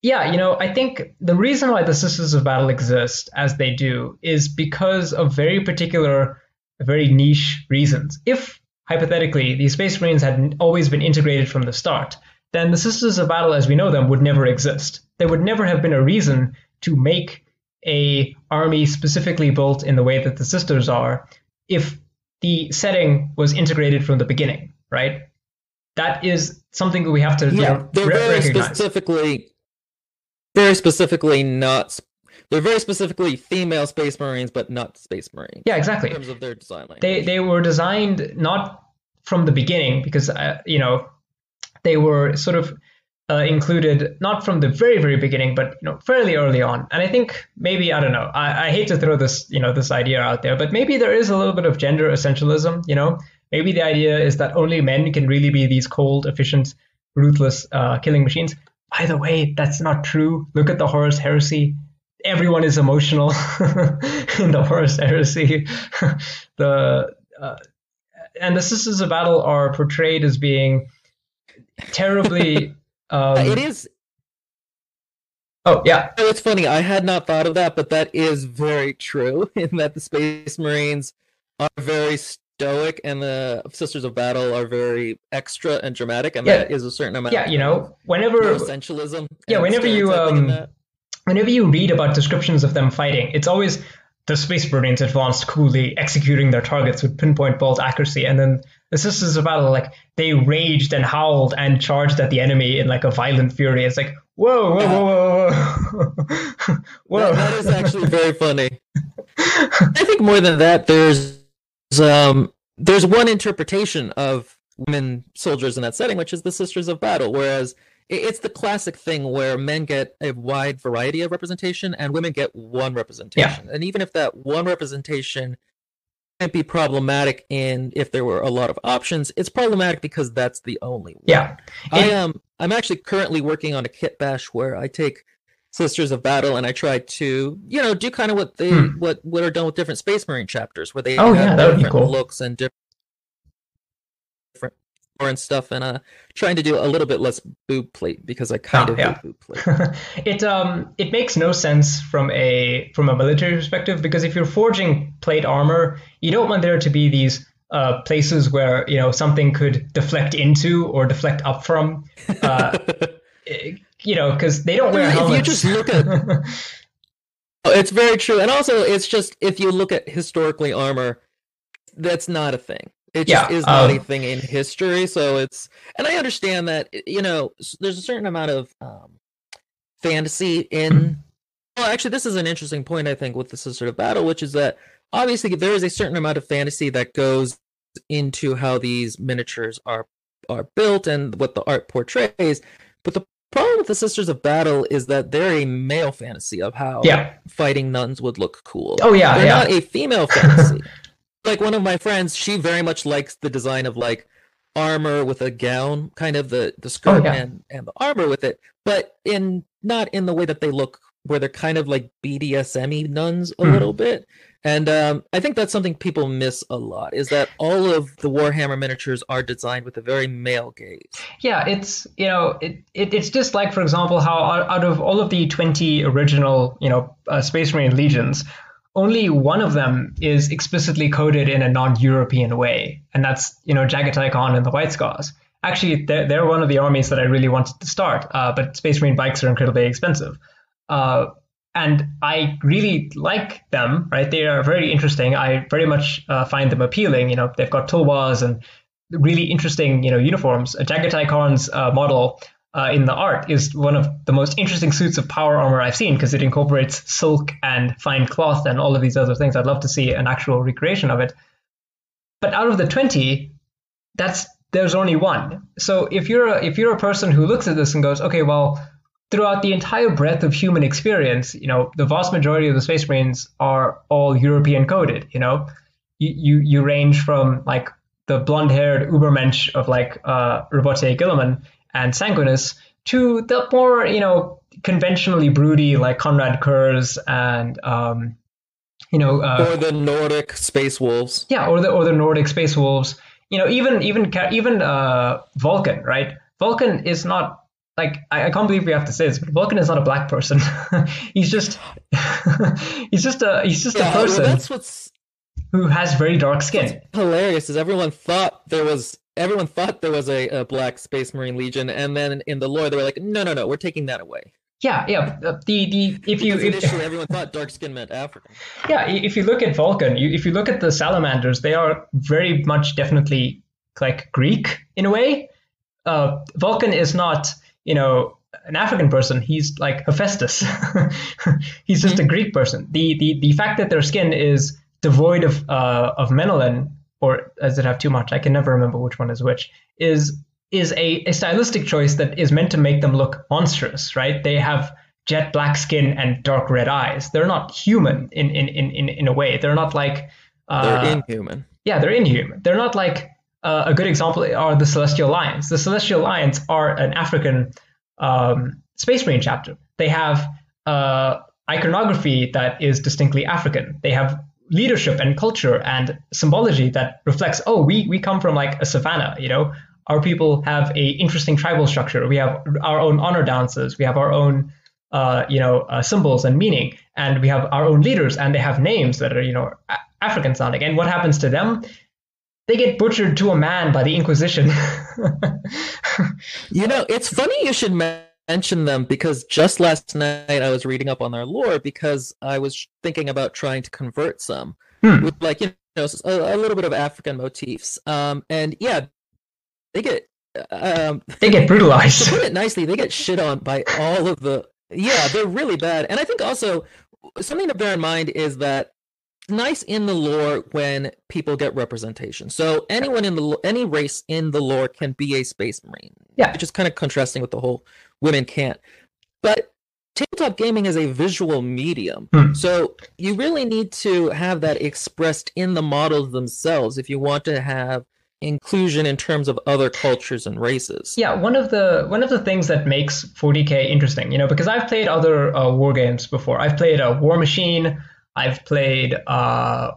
yeah, you know, I think the reason why the Sisters of Battle exist as they do is because of very particular, very niche reasons. If hypothetically the Space Marines had always been integrated from the start, then the Sisters of Battle as we know them would never exist. There would never have been a reason to make a army specifically built in the way that the Sisters are if the setting was integrated from the beginning, right? That is something that we have to Yeah, know, they're re- very recognize. specifically, very specifically not. They're very specifically female Space Marines, but not Space Marines. Yeah, exactly. In terms of their design language. They they were designed not from the beginning because uh, you know they were sort of uh, included not from the very very beginning, but you know fairly early on. And I think maybe I don't know. I, I hate to throw this you know this idea out there, but maybe there is a little bit of gender essentialism. You know, maybe the idea is that only men can really be these cold, efficient, ruthless uh, killing machines. By the way, that's not true. Look at the Horus Heresy. Everyone is emotional [LAUGHS] in the Horus Heresy. [LAUGHS] the uh, and the Sisters of Battle are portrayed as being terribly. Um, Uh, it is. Oh yeah, It's funny. I had not thought of that, but that is very true. [LAUGHS] In that the Space Marines are very stoic, and the Sisters of Battle are very extra and dramatic, and Yeah. that is a certain amount. yeah. You know, whenever essentialism. Yeah, whenever you, um, whenever you read about descriptions of them fighting, it's always the Space Marines advanced coolly, executing their targets with pinpoint bolt accuracy, and then the Sisters of Battle, like they raged and howled and charged at the enemy in like a violent fury. It's like whoa, whoa, whoa, whoa, whoa, whoa. [LAUGHS] That- that is actually very funny. I think more than that, there's um there's one interpretation of women soldiers in that setting, which is the Sisters of Battle, whereas it's the classic thing where men get a wide variety of representation and women get one representation. Yeah. And even if that one representation might be problematic in if there were a lot of options, it's problematic because that's the only one. yeah, I am. I'm actually currently working on a kit bash where I take Sisters of Battle and I try to, you know, do kind of what they Hmm. what what are done with different Space Marine chapters, where they Oh, have yeah, that would be different cool. looks and different and stuff, and uh, trying to do a little bit less boob plate because I kind Ah, of yeah. boob plate. [LAUGHS] it um it makes no sense from a from a military perspective because if you're forging plate armor, you don't want there to be these uh, places where you know something could deflect into or deflect up from. Uh, [LAUGHS] you know, because they don't wear If you just look at- [LAUGHS] Oh, it's very true, and also it's just if you look at historically armor, that's not a thing. It just Yeah, is not a um, thing in history. So it's, and I understand that you know there's a certain amount of um, fantasy in. Well, actually, this is an interesting point I think with the Sister of Battle, which is that obviously there is a certain amount of fantasy that goes into how these miniatures are are built and what the art portrays. But the problem with the Sisters of Battle is that they're a male fantasy of how yeah. fighting nuns would look cool. Oh yeah. They're yeah. not a female fantasy. [LAUGHS] like one of my friends, she very much likes the design of like armor with a gown, kind of the the skirt Oh, yeah. and and the armor with it, but in not in the way that they look where they're kind of like BDSM nuns a Hmm. little bit. And um, I think that's something people miss a lot is that all of the Warhammer miniatures are designed with a very male gaze. Yeah, it's you know it, it it's just like for example how out out of all of the twenty original you know uh, Space Marine legions, only one of them is explicitly coded in a non-European way, and that's you know Jaghatai Khan and the White Scars. Actually, they're, they're one of the armies that I really wanted to start, uh, but Space Marine bikes are incredibly expensive. Uh, and I really like them, right? They are very interesting. I very much uh, find them appealing. You know, they've got toolbars and really interesting, you know, uniforms. Jaghatai Khan's uh, model uh, in the art is one of the most interesting suits of power armor I've seen because it incorporates silk and fine cloth and all of these other things. I'd love to see an actual recreation of it. But out of the 20, that's there's only one. So if you're a, if you're a person who looks at this and goes, okay, well, throughout the entire breadth of human experience, you know, the vast majority of the Space Marines are all European coded. You know, you you, you range from like the blonde-haired Ubermensch of like uh, Roboute Guilliman and Sanguinius to the more you know conventionally broody like Konrad Curze and um, you know uh, or the Nordic space wolves. Yeah, or the or the Nordic space wolves. You know, even even even uh, Vulcan, right? Vulcan is not like I, I, can't believe we have to say this, but Vulcan is not a black person. [LAUGHS] he's just [LAUGHS] he's just a he's just yeah, a person. Well, that's what's who has very dark skin. hilarious is everyone thought there was everyone thought there was a, a black Space Marine Legion, and then in the lore they were like, no, no, no, we're taking that away. Yeah, yeah. The the if you if, initially everyone thought dark skin meant African. Yeah, if you look at Vulcan, you, if you look at the salamanders, they are very much definitely like Greek in a way. Uh, Vulcan is not you know an African person. He's like Hephaestus. [LAUGHS] He's just mm-hmm. a Greek person. The the the fact that their skin is devoid of uh, of melanin, or does it have too much? I can never remember which one is which. Is is a, a stylistic choice that is meant to make them look monstrous, right? They have jet black skin and dark red eyes. They're not human in in in in, in a way. They're not like uh, they're inhuman. Yeah, they're inhuman. They're not like uh, a good example are the Celestial Lions. The Celestial Lions are an African um, Space Marine chapter. They have uh, iconography that is distinctly African. They have leadership and culture and symbology that reflects, oh, we we come from like a savannah, you know. Our people have a interesting tribal structure. We have our own honor dances. We have our own, uh, you know, uh, symbols and meaning, and we have our own leaders, and they have names that are, you know, African sounding. And what happens to them? They get butchered to a man by the Inquisition. [LAUGHS] you know, it's funny you should mention them because just last night I was reading up on their lore because I was thinking about trying to convert some hmm. with like you know a, a, little bit of African motifs. Um, and yeah, they get um, they get brutalized. [LAUGHS] Put it nicely, they get shit on by all of the. Yeah, they're really bad. And I think also something to bear in mind is that nice in the lore when people get representation. So anyone in the any race in the lore can be a space marine. Yeah, which is kind of contrasting with the whole women can't. But tabletop gaming is a visual medium. Hmm. So you really need to have that expressed in the models themselves if you want to have inclusion in terms of other cultures and races. Yeah, one of the one of the things that makes 40k interesting, you know, because I've played other uh, war games before. I've played a uh, Warmachine. I've played uh,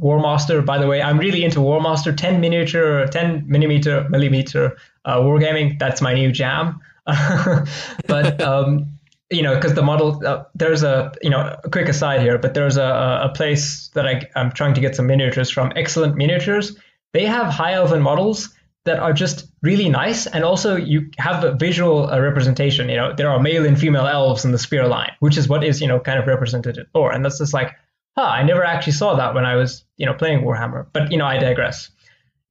Warmaster. By the way, I'm really into Warmaster. 10 miniature, 10 millimeter millimeter uh, wargaming. That's my new jam. [LAUGHS] but um, you know, because the model, uh, there's a you know, a quick aside here, but there's a, a place that I, I'm trying to get some miniatures from. Excellent miniatures. They have high elven models that are just really nice and also you have a visual uh, representation you know there are male and female elves in the spear line which is what is you know kind of represented in Thor and that's just like huh i never actually saw that when i was you know playing warhammer. But you know i digress.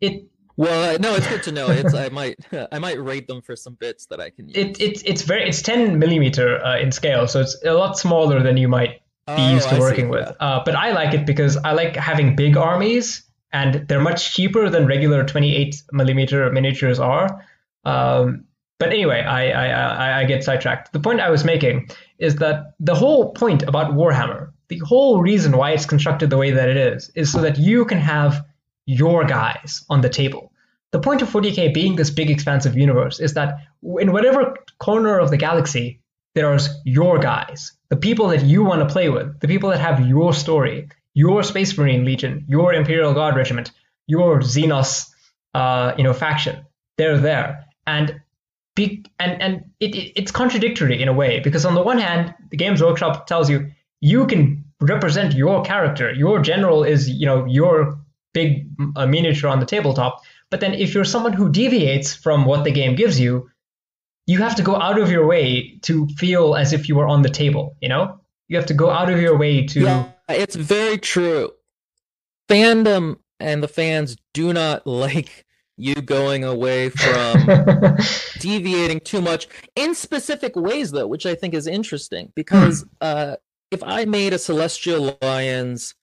It well no it's good to know. It's i might [LAUGHS] i might rate them for some bits that i can use. it, it's it's very it's 10 millimeter uh, in scale so it's a lot smaller than you might be oh, used to working with. Uh, but i like it because i like having big armies and they're much cheaper than regular 28 millimeter miniatures are. Um, but anyway, I, I, I, I get sidetracked. The point I was making is that the whole point about Warhammer, the whole reason why it's constructed the way that it is, is so that you can have your guys on the table. The point of 40k being this big expansive universe is that in whatever corner of the galaxy, there's your guys, the people that you want to play with, the people that have your story, your Space Marine Legion, your Imperial Guard Regiment, your Xenos, uh, you know, faction. They're there, and be, and and it, it, it's contradictory in a way because on the one hand, the Games Workshop tells you you can represent your character. Your general is you know your big uh, miniature on the tabletop. But then if you're someone who deviates from what the game gives you, you have to go out of your way to feel as if you were on the table. You know, you have to go out of your way to. Yeah it's very true. Fandom and the fans do not [LAUGHS] like you going away from [LAUGHS] deviating too much in specific ways though which i think is interesting because hmm. uh, if i made a celestial lions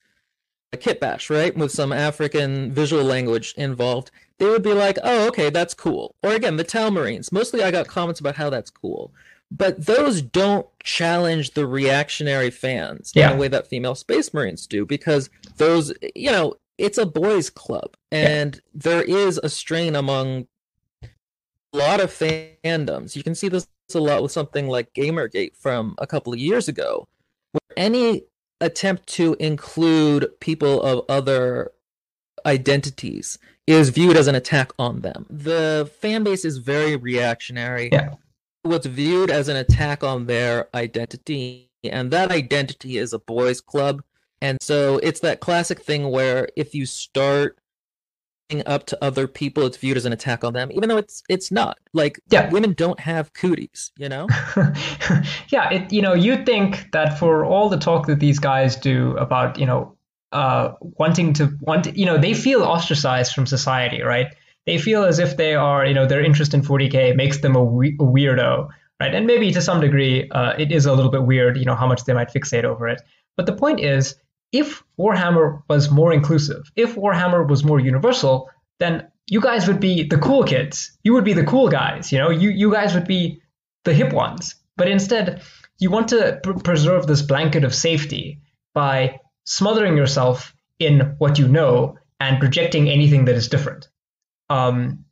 a kit bash right with some african visual language involved they would be like oh okay that's cool. Or again the Tau Marines. Mostly i got comments about how that's cool. But those don't challenge the reactionary fans yeah. in the way that female space marines do because those you know it's a boys club. And yeah. there is a strain among a lot of fandoms. You can see this a lot with something like Gamergate from a couple of years ago, where any attempt to include people of other identities is viewed as an attack on them. The fan base is very reactionary. Yeah. What's viewed as an attack on their identity, and that identity is a boys' club. And so it's that classic thing where if you start up to other people, it's viewed as an attack on them, even though it's it's not. Like Yeah. women don't have cooties, you know? [LAUGHS] yeah, it you know you think that for all the talk that these guys do about you know uh, wanting to want you know they feel ostracized from society, right? They feel as if they are you know their interest in 40k makes them a, we- a weirdo, right? And maybe to some degree uh, it is a little bit weird, you know how much they might fixate over it. But the point is, if Warhammer was more inclusive, if Warhammer was more universal, then you guys would be the cool kids. You would be the cool guys. You know, you you guys would be the hip ones. But instead, you want to pr- preserve this blanket of safety by smothering yourself in what you know and rejecting anything that is different. Um,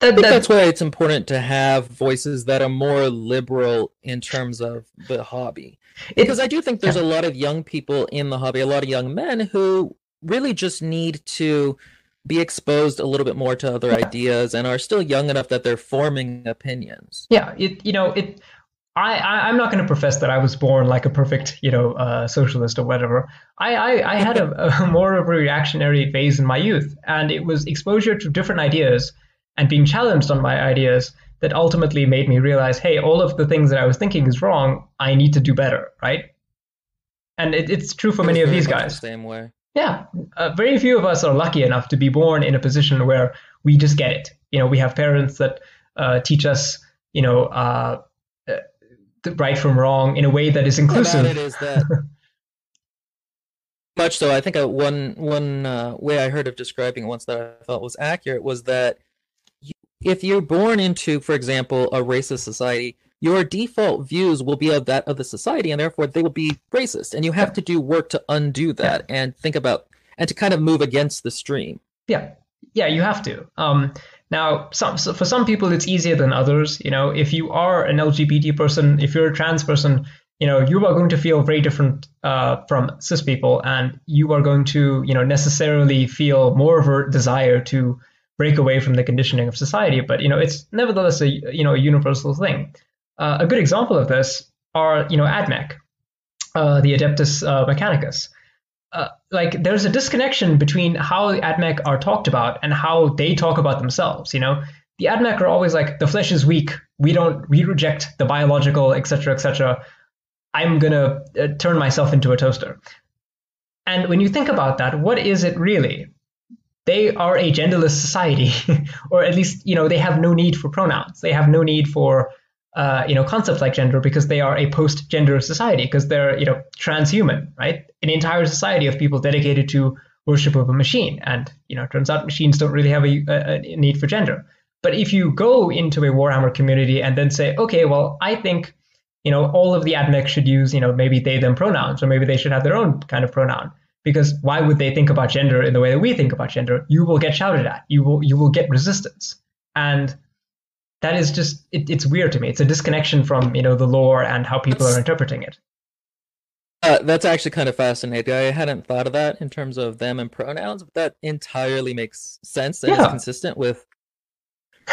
I that, think that- that's why it's important to have voices that are more liberal in terms of the hobby. Because I do think there's a lot of young people in the hobby, a lot of young men who really just need to be exposed a little bit more to other ideas and are still young enough that they're forming opinions. yeah it you know it I, I i'm not going to profess that i was born like a perfect you know uh, socialist or whatever. I i, I had a, [LAUGHS] a more of a reactionary phase in my youth and it was exposure to different ideas and being challenged on my ideas that ultimately made me realize hey all of the things that i was thinking is wrong i need to do better right and it, it's true for many of these much the guys same way. yeah, uh, very few of us are lucky enough to be born in a position where we just get it. You know, we have parents that uh, teach us, you know, uh, uh, the right from wrong in a way that is About it inclusive. is that [LAUGHS] much so. I think uh, one one uh, way I heard of describing it once that I thought was accurate was that if you're born into, for example, a racist society, your default views will be of that of the society, and therefore they will be racist, and you have to do work to undo that and think about and to kind of move against the stream. Yeah, yeah, you have to. Um, now, some so for some people it's easier than others. You know, if you are an LGBT person, if you're a trans person, you know, you are going to feel very different uh, from cis people, and you are going to, you know, necessarily feel more of a desire to break away from the conditioning of society. But you know, it's nevertheless a you know a universal thing. Uh, a good example of this are you know AdMech, uh, the Adeptus uh, Mechanicus uh, like there's a disconnection between how AdMech are talked about and how they talk about themselves. You know, the AdMech are always like the flesh is weak. We don't. We reject the biological, etc., etc. I'm gonna uh, turn myself into a toaster. And when you think about that, what is it really? They are a genderless society, [LAUGHS] or at least you know they have no need for pronouns. They have no need for uh, you know concepts like gender because they are a post-gender society because they're you know transhuman, right? An entire society of people dedicated to worship of a machine, and you know it turns out machines don't really have a, a, a need for gender. But if you go into a Warhammer community and then say, okay, well, I think you know all of the admech should use you know maybe they them pronouns or maybe they should have their own kind of pronoun because why would they think about gender in the way that we think about gender you will get shouted at you will you will get resistance and that is just it, it's weird to me it's a disconnection from you know the lore and how people are interpreting it Uh, that's actually kind of fascinating. I hadn't thought of that in terms of them and pronouns, but that entirely makes sense and is consistent with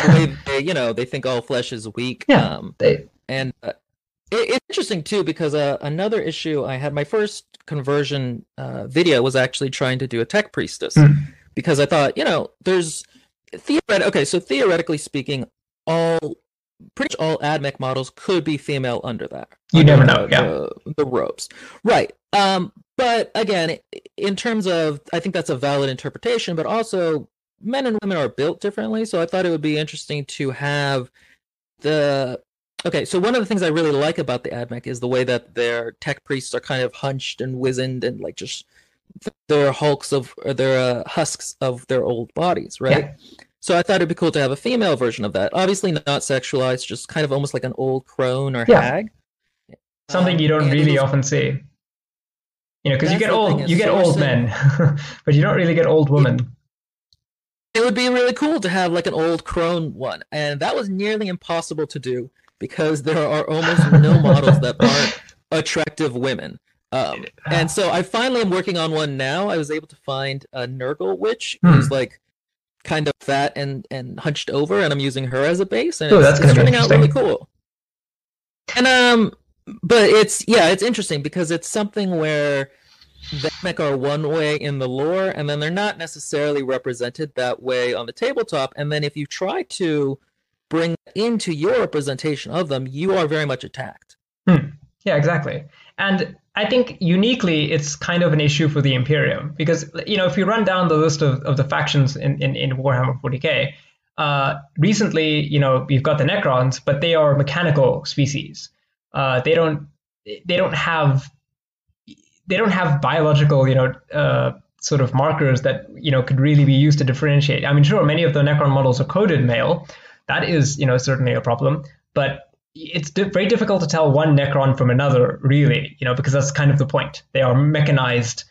the way they, you know, they think all flesh is weak. Yeah. Um, they and uh, it, it's interesting too because uh, another issue I had my first conversion uh, video was actually trying to do a tech priestess Hmm. because I thought, you know, there's theoret- okay, so theoretically speaking, all pretty much all AdMech models could be female under that. You under never know, the, yeah. the, the ropes, right? Um, but again, in terms of, I think that's a valid interpretation, but also men and women are built differently, so I thought it would be interesting to have the Okay, so one of the things I really like about the AdMech is the way that their tech priests are kind of hunched and wizened and like just they're hulks of or they're uh, husks of their old bodies, right? So I thought it'd be cool to have a female version of that. Obviously not sexualized, just kind of almost like an old crone or Yeah. hag. something Um, you don't really it'll- often see you know because you get old you get so we're old men [LAUGHS] but you don't really get old women it would be really cool to have like an old crone one, and that was nearly impossible to do because there are almost no [LAUGHS] models that aren't attractive women. Um, and so I finally am working on one now. I was able to find a Nurgle witch Hmm. who's like kind of fat and and hunched over, and I'm using her as a base, and Oh, it's, it's turning out really cool. And um, but it's yeah, it's interesting because it's something where the mech are one way in the lore, and then they're not necessarily represented that way on the tabletop. And then if you try to bring into your representation of them, you are very much attacked. Yeah, exactly. And I think uniquely, it's kind of an issue for the Imperium because you know if you run down the list of, of the factions in, in, in Warhammer 40k, uh, recently you know you've got the Necrons, but they are mechanical species. Uh, they don't they don't have they don't have biological you know uh, sort of markers that you know could really be used to differentiate. I mean, sure, many of the Necron models are coded male. That is you know certainly a problem, but it's di- very difficult to tell one Necron from another, really, you know, because that's kind of the point. They are mechanized,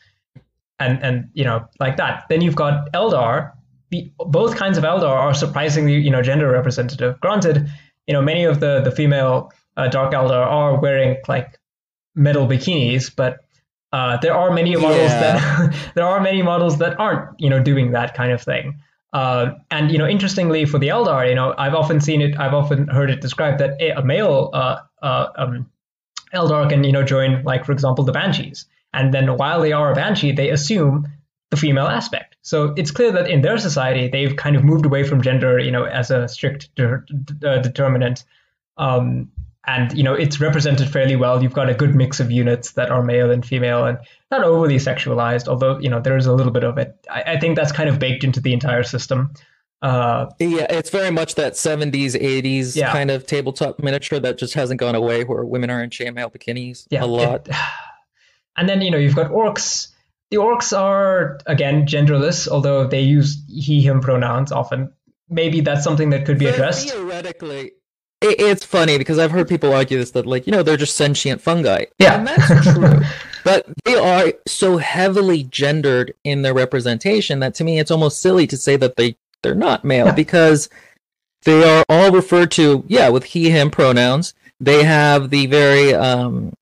and and you know like that. Then you've got Eldar. The, both kinds of Eldar are surprisingly, you know, gender representative. Granted, you know, many of the the female uh, Dark Eldar are wearing like metal bikinis, but uh, there are many models Yeah. that [LAUGHS] there are many models that aren't, you know, doing that kind of thing. Uh, and you know, interestingly, for the Eldar, you know, I've often seen it, I've often heard it described that a, a male uh, uh, um, Eldar can, you know, join, like for example, the Banshees, and then while they are a Banshee, they assume the female aspect. So it's clear that in their society, they've kind of moved away from gender, you know, as a strict de- de- uh, determinant. Um, and you know it's represented fairly well. You've got a good mix of units that are male and female, and not overly sexualized. Although you know there is a little bit of it. I, I think that's kind of baked into the entire system. Uh, Yeah, it's very much that 70s, 80s Yeah. kind of tabletop miniature that just hasn't gone away, where women are in chainmail bikinis yeah, a lot. it- [SIGHS] and then you know you've got orcs. The orcs are again genderless, although they use he/him pronouns often. Maybe that's something that could be But addressed. Theoretically, it, it's funny because I've heard people argue this that like you know they're just sentient fungi. Yeah. and that's true. [LAUGHS] but they are so heavily gendered in their representation that to me it's almost silly to say that they they're not male Yeah. because they are all referred to yeah with he/him pronouns. They have the very um,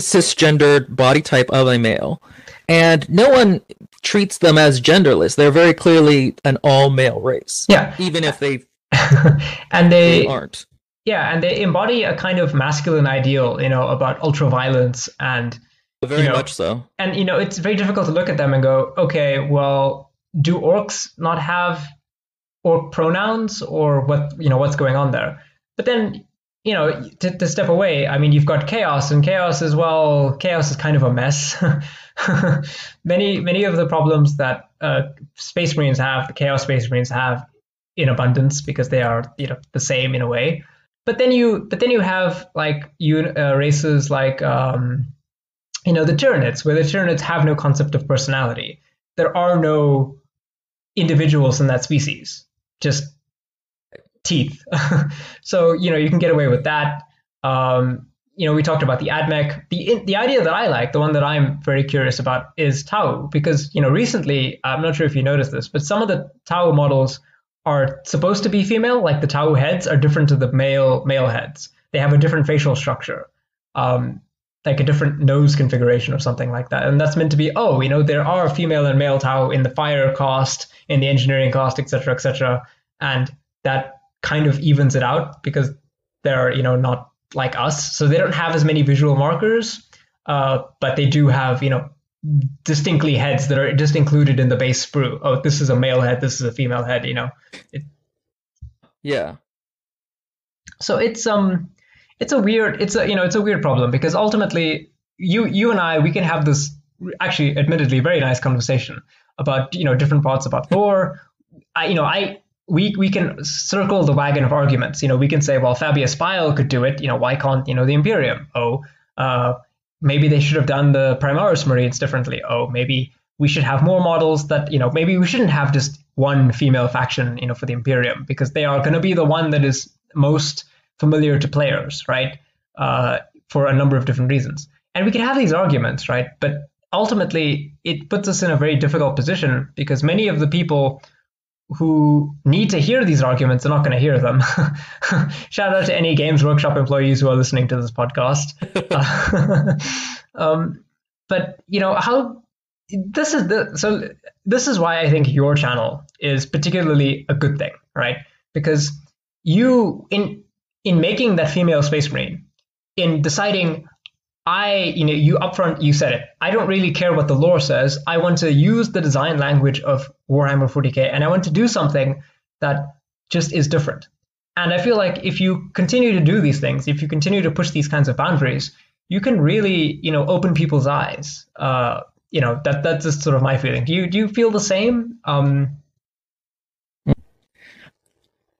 cisgendered body type of a male, and no one treats them as genderless. They're very clearly an all male race, Yeah, even if they, [LAUGHS] and they they aren't. Yeah, and they embody a kind of masculine ideal, you know, about ultraviolence and Very you know, much so. and you know it's very difficult to look at them and go okay well do orcs not have orc pronouns or what you know what's going on there? But then you know to, to step away i mean you've got chaos and chaos as well chaos is kind of a mess. [LAUGHS] Many many of the problems that uh, space marines have the chaos space marines have in abundance because they are you know the same in a way but then you but then you have like you uh, races like um you know the Tyranids, where the Tyranids have no concept of personality. There are no individuals in that species, just teeth. [LAUGHS] so you know you can get away with that. Um, you know we talked about the AdMech. The the idea that I like, the one that I'm very curious about, is Tau, because you know recently I'm not sure if you noticed this, but some of the Tau models are supposed to be female, like the Tau heads are different to the male male heads. They have a different facial structure. Um, like a different nose configuration or something like that. And that's meant to be, oh, you know, there are female and male Tau in the fire caste, in the engineering cost, et cetera, et cetera. And that kind of evens it out because they're, you know, not like us. So they don't have as many visual markers, uh, but they do have, you know, distinctly heads that are just included in the base sprue. Oh, this is a male head, this is a female head, you know. Yeah. so it's um it's a weird it's a you know it's a weird problem because ultimately you you and I we can have this actually admittedly very nice conversation about you know different parts about lore I you know I we we can circle the wagon of arguments you know we can say well Fabius Bile could do it you know why can't you know the Imperium oh uh maybe they should have done the Primaris Marines differently oh maybe we should have more models that you know maybe we shouldn't have just one female faction you know for the Imperium because they are going to be the one that is most familiar to players, right? Uh, for a number of different reasons. And we can have these arguments, right? But ultimately, it puts us in a very difficult position because many of the people who need to hear these arguments are not going to hear them. [LAUGHS] Shout out to any Games Workshop employees who are listening to this podcast. [LAUGHS] um, but you know how this is the so this is why I think your channel is particularly a good thing, right? Because you in in making that female space marine, in deciding I, you know, you upfront, you said it. I don't really care what the lore says. I want to use the design language of Warhammer 40k, and I want to do something that just is different. And I feel like if you continue to do these things, if you continue to push these kinds of boundaries, you can really, you know, open people's eyes. Uh, you know, that that's just sort of my feeling. Do you do you feel the same? Um,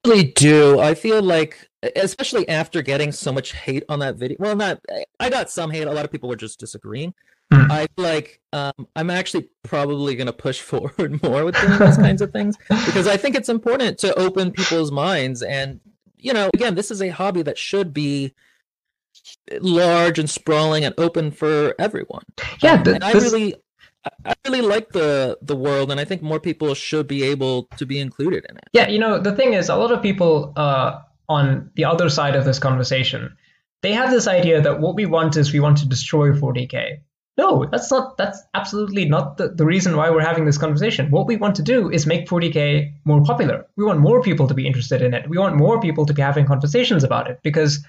really do. I feel like, especially after getting so much hate on that video. Well, not I got some hate. A lot of people were just disagreeing. Mm. I like um, I'm actually probably going to push [LAUGHS] forward more with doing these kinds of things [LAUGHS] because I think it's important to open people's minds. And you know, again, this is a hobby that should be large and sprawling and open for everyone. Yeah, um, and I really I really like the the world, and I think more people should be able to be included in it. Yeah, you know, the thing is, a lot of people uh, on the other side of this conversation, they have this idea that what we want is we want to destroy 40k. No, that's not. That's absolutely not the, the reason why we're having this conversation. What we want to do is make 40k more popular. We want more people to be interested in it. We want more people to be having conversations about it because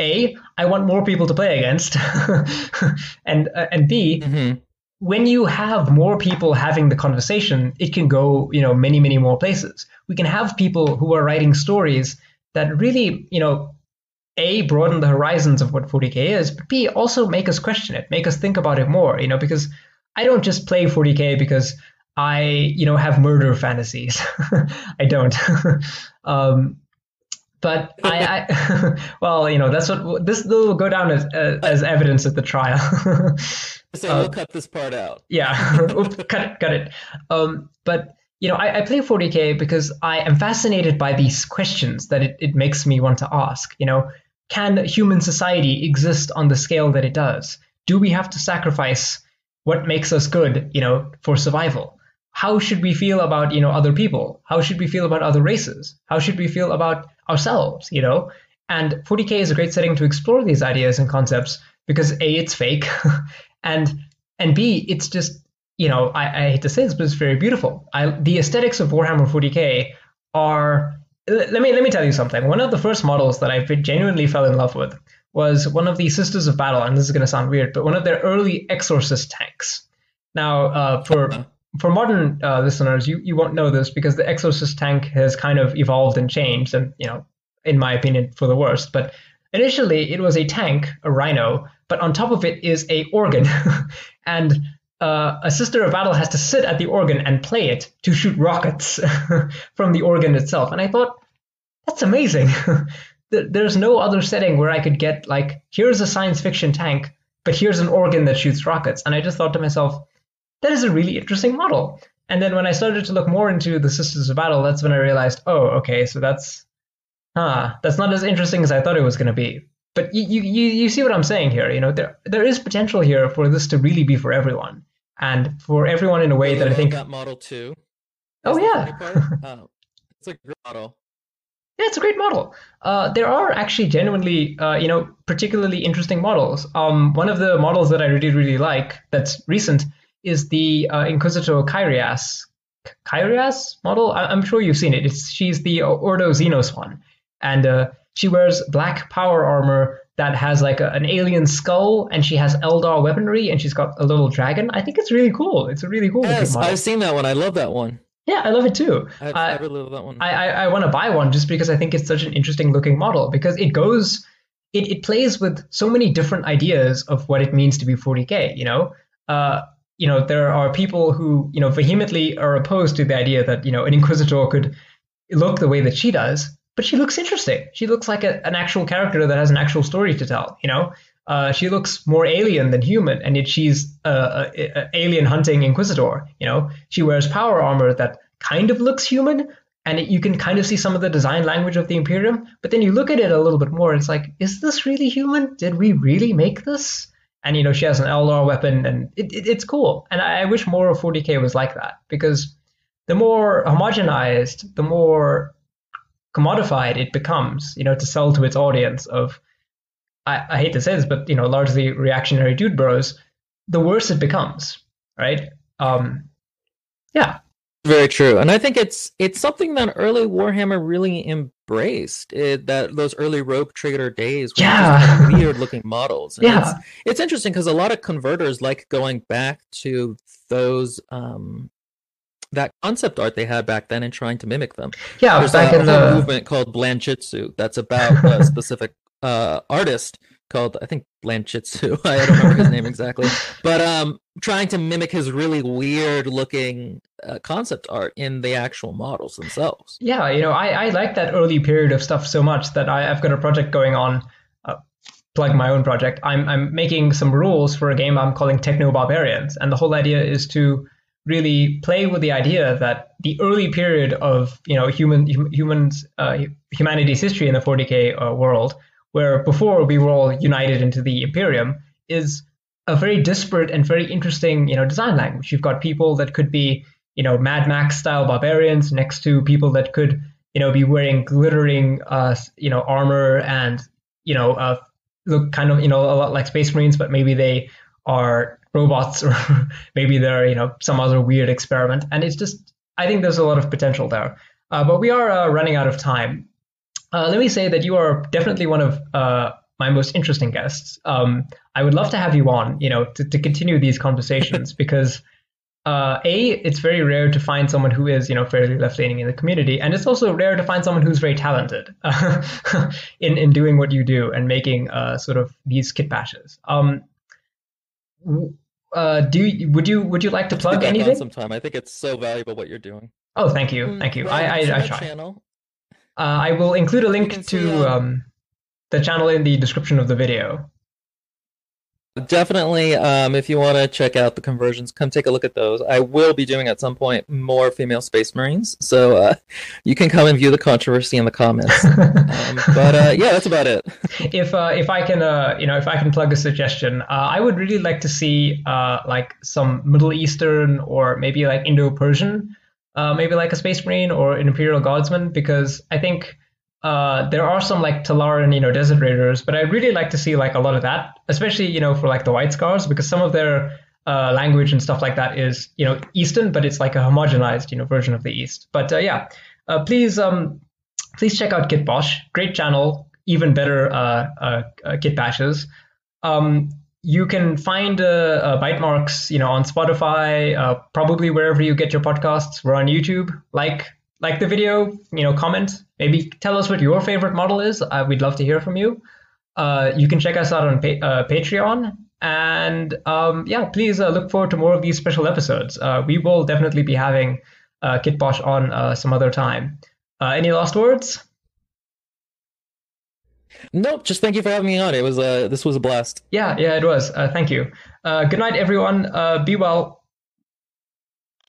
a, I want more people to play against, [LAUGHS] and uh, and B, mm-hmm when you have more people having the conversation, it can go, you know, many, many more places. We can have people who are writing stories that really, you know, A, broaden the horizons of what 40K is, but B, also make us question it, make us think about it more, you know, because I don't just play 40K because I, you know, have murder fantasies. [LAUGHS] I don't. [LAUGHS] um, but I, I [LAUGHS] well, you know, that's what this will go down as uh, as evidence at the trial. So uh, we'll cut this part out. Yeah, Oops, cut it, cut it. Um, but you know, I, I, play 40k because I am fascinated by these questions that it, it makes me want to ask. You know, can human society exist on the scale that it does? Do we have to sacrifice what makes us good, you know, for survival? How should we feel about, you know, other people? How should we feel about other races? How should we feel about ourselves, you know? And 40k is a great setting to explore these ideas and concepts because A, it's fake, [LAUGHS] and and B, it's just you know I, I hate to say this, but it's very beautiful. I, the aesthetics of Warhammer 40k are let me let me tell you something. One of the first models that I genuinely fell in love with was one of the Sisters of Battle, and this is going to sound weird, but one of their early Exorcist tanks. Now, uh, for for modern uh, listeners, you, you won't know this because the Exorcist tank has kind of evolved and changed, and you know, in my opinion, for the worst. But initially, it was a tank, a Rhino, but on top of it is a organ, [LAUGHS] and uh, a sister of battle has to sit at the organ and play it to shoot rockets [LAUGHS] from the organ itself. And I thought, that's amazing. [LAUGHS] There's no other setting where I could get like, here's a science fiction tank, but here's an organ that shoots rockets. And I just thought to myself, that is a really interesting model. And then when I started to look more into the Sisters of Battle, that's when I realized, oh, okay, so that's, huh, that's not as interesting as I thought it was going to be but you, you you see what I'm saying here. You know, there there is potential here for this to really be for everyone, and for everyone in a way that I think that model too. Oh yeah, oh, [LAUGHS] it's a great model. Yeah, it's a great model. Uh, there are actually genuinely, uh, you know, particularly interesting models. Um, one of the models that I really, really like that's recent is the uh, Inquisitor Kyrias. Kyrias model? I- am sure you've seen it. It's she's the Ordo Xenos one, and uh, she wears black power armor that has like a, an alien skull, and she has Eldar weaponry, and she's got a little dragon. I think it's really cool. It's a really cool. Yes, I've seen that one. I love that one. Yeah, I love it too. I, I, I really love that one. I, I, I want to buy one just because I think it's such an interesting looking model because it goes, it, it plays with so many different ideas of what it means to be 40k. You know, uh, you know, there are people who you know vehemently are opposed to the idea that you know an inquisitor could look the way that she does, but she looks interesting. She looks like a, an actual character that has an actual story to tell. You know, uh, she looks more alien than human, and yet she's a, a, a, alien hunting inquisitor. You know, she wears power armor that kind of looks human, and it, you can kind of see some of the design language of the Imperium. But then you look at it a little bit more, it's like, is this really human? Did we really make this? And you know, she has an Eldar weapon, and it, it, it's cool. And I, I wish more of 40k was like that because the more homogenized, the more commodified it becomes, you know, to sell to its audience of, I, I hate to say this, but, you know, largely reactionary dude bros, the worse it becomes, right? Um, yeah. Very true, and I think it's it's something that early Warhammer really embraced. It, that those early rope trigger days, yeah, [LAUGHS] weird looking models. And yeah, it's, it's interesting because a lot of converters like going back to those um, that concept art they had back then and trying to mimic them. Yeah, There's back a, in the movement called Blanchitsu that's about a [LAUGHS] specific uh, artist called I think Blanchitsu. [LAUGHS] I don't remember his name exactly, but um, trying to mimic his really weird looking uh, concept art in the actual models themselves. Yeah, you know, I I like that early period of stuff so much that I, I've got a project going on. Uh, plug my own project. I'm I'm making some rules for a game I'm calling Techno Barbarians, and the whole idea is to really play with the idea that the early period of you know human humans uh, humanity's history in the 40k uh, world where before we were all united into the Imperium, is a very disparate and very interesting, you know, design language. You've got people that could be, you know, Mad Max style barbarians next to people that could, you know, be wearing glittering, uh, you know, armor and, you know, uh, look kind of, you know, a lot like Space Marines, but maybe they are robots or [LAUGHS] maybe they're, you know, some other weird experiment. And it's just, I think there's a lot of potential there. Uh, but we are uh, running out of time. Uh, let me say that you are definitely one of uh, my most interesting guests. Um, I would love to have you on, you know, to, to continue these conversations [LAUGHS] because uh, a it's very rare to find someone who is you know fairly left leaning in the community, and it's also rare to find someone who's very talented [LAUGHS] in in doing what you do and making uh, sort of these kit bashes. Um, uh, do you, would you would you like to plug anything? Sometime I think it's so valuable what you're doing. Oh, thank you, mm, thank you. I I, I try. Channel. Uh, I will include a link to um, the channel in the description of the video. Definitely, um, if you want to check out the conversions, come take a look at those. I will be doing at some point more female space marines, so uh, you can come and view the controversy in the comments. [LAUGHS] um, but uh, yeah, that's about it. if uh, if I can, uh, you know, if I can plug a suggestion, uh, I would really like to see uh, like some Middle Eastern or maybe like Indo-Persian uh, maybe like a Space Marine or an Imperial Guardsman, because I think uh, there are some like Talaran, you know, Desert Raiders, but I'd really like to see like a lot of that, especially you know for like the White Scars, because some of their uh, language and stuff like that is you know Eastern, but it's like a homogenized you know version of the East. But uh, yeah, uh, please um, please check out Kit Bosch, great channel, even better uh, kit bashes. Um, you can find uh, uh, Bytemarks, you know, on Spotify, uh, probably wherever you get your podcasts. We're on YouTube. Like like the video, you know, comment. Maybe tell us what your favorite model is. Uh, we'd love to hear from you. Uh, you can check us out on pa- uh, Patreon. And um, yeah, please look forward to more of these special episodes. we will definitely be having uh, Kitbosh on some other time. any last words? Nope. Just thank you for having me on. It was uh, this was a blast. Yeah, yeah, it was. Uh, thank you. Uh, good night, everyone. Uh, be well.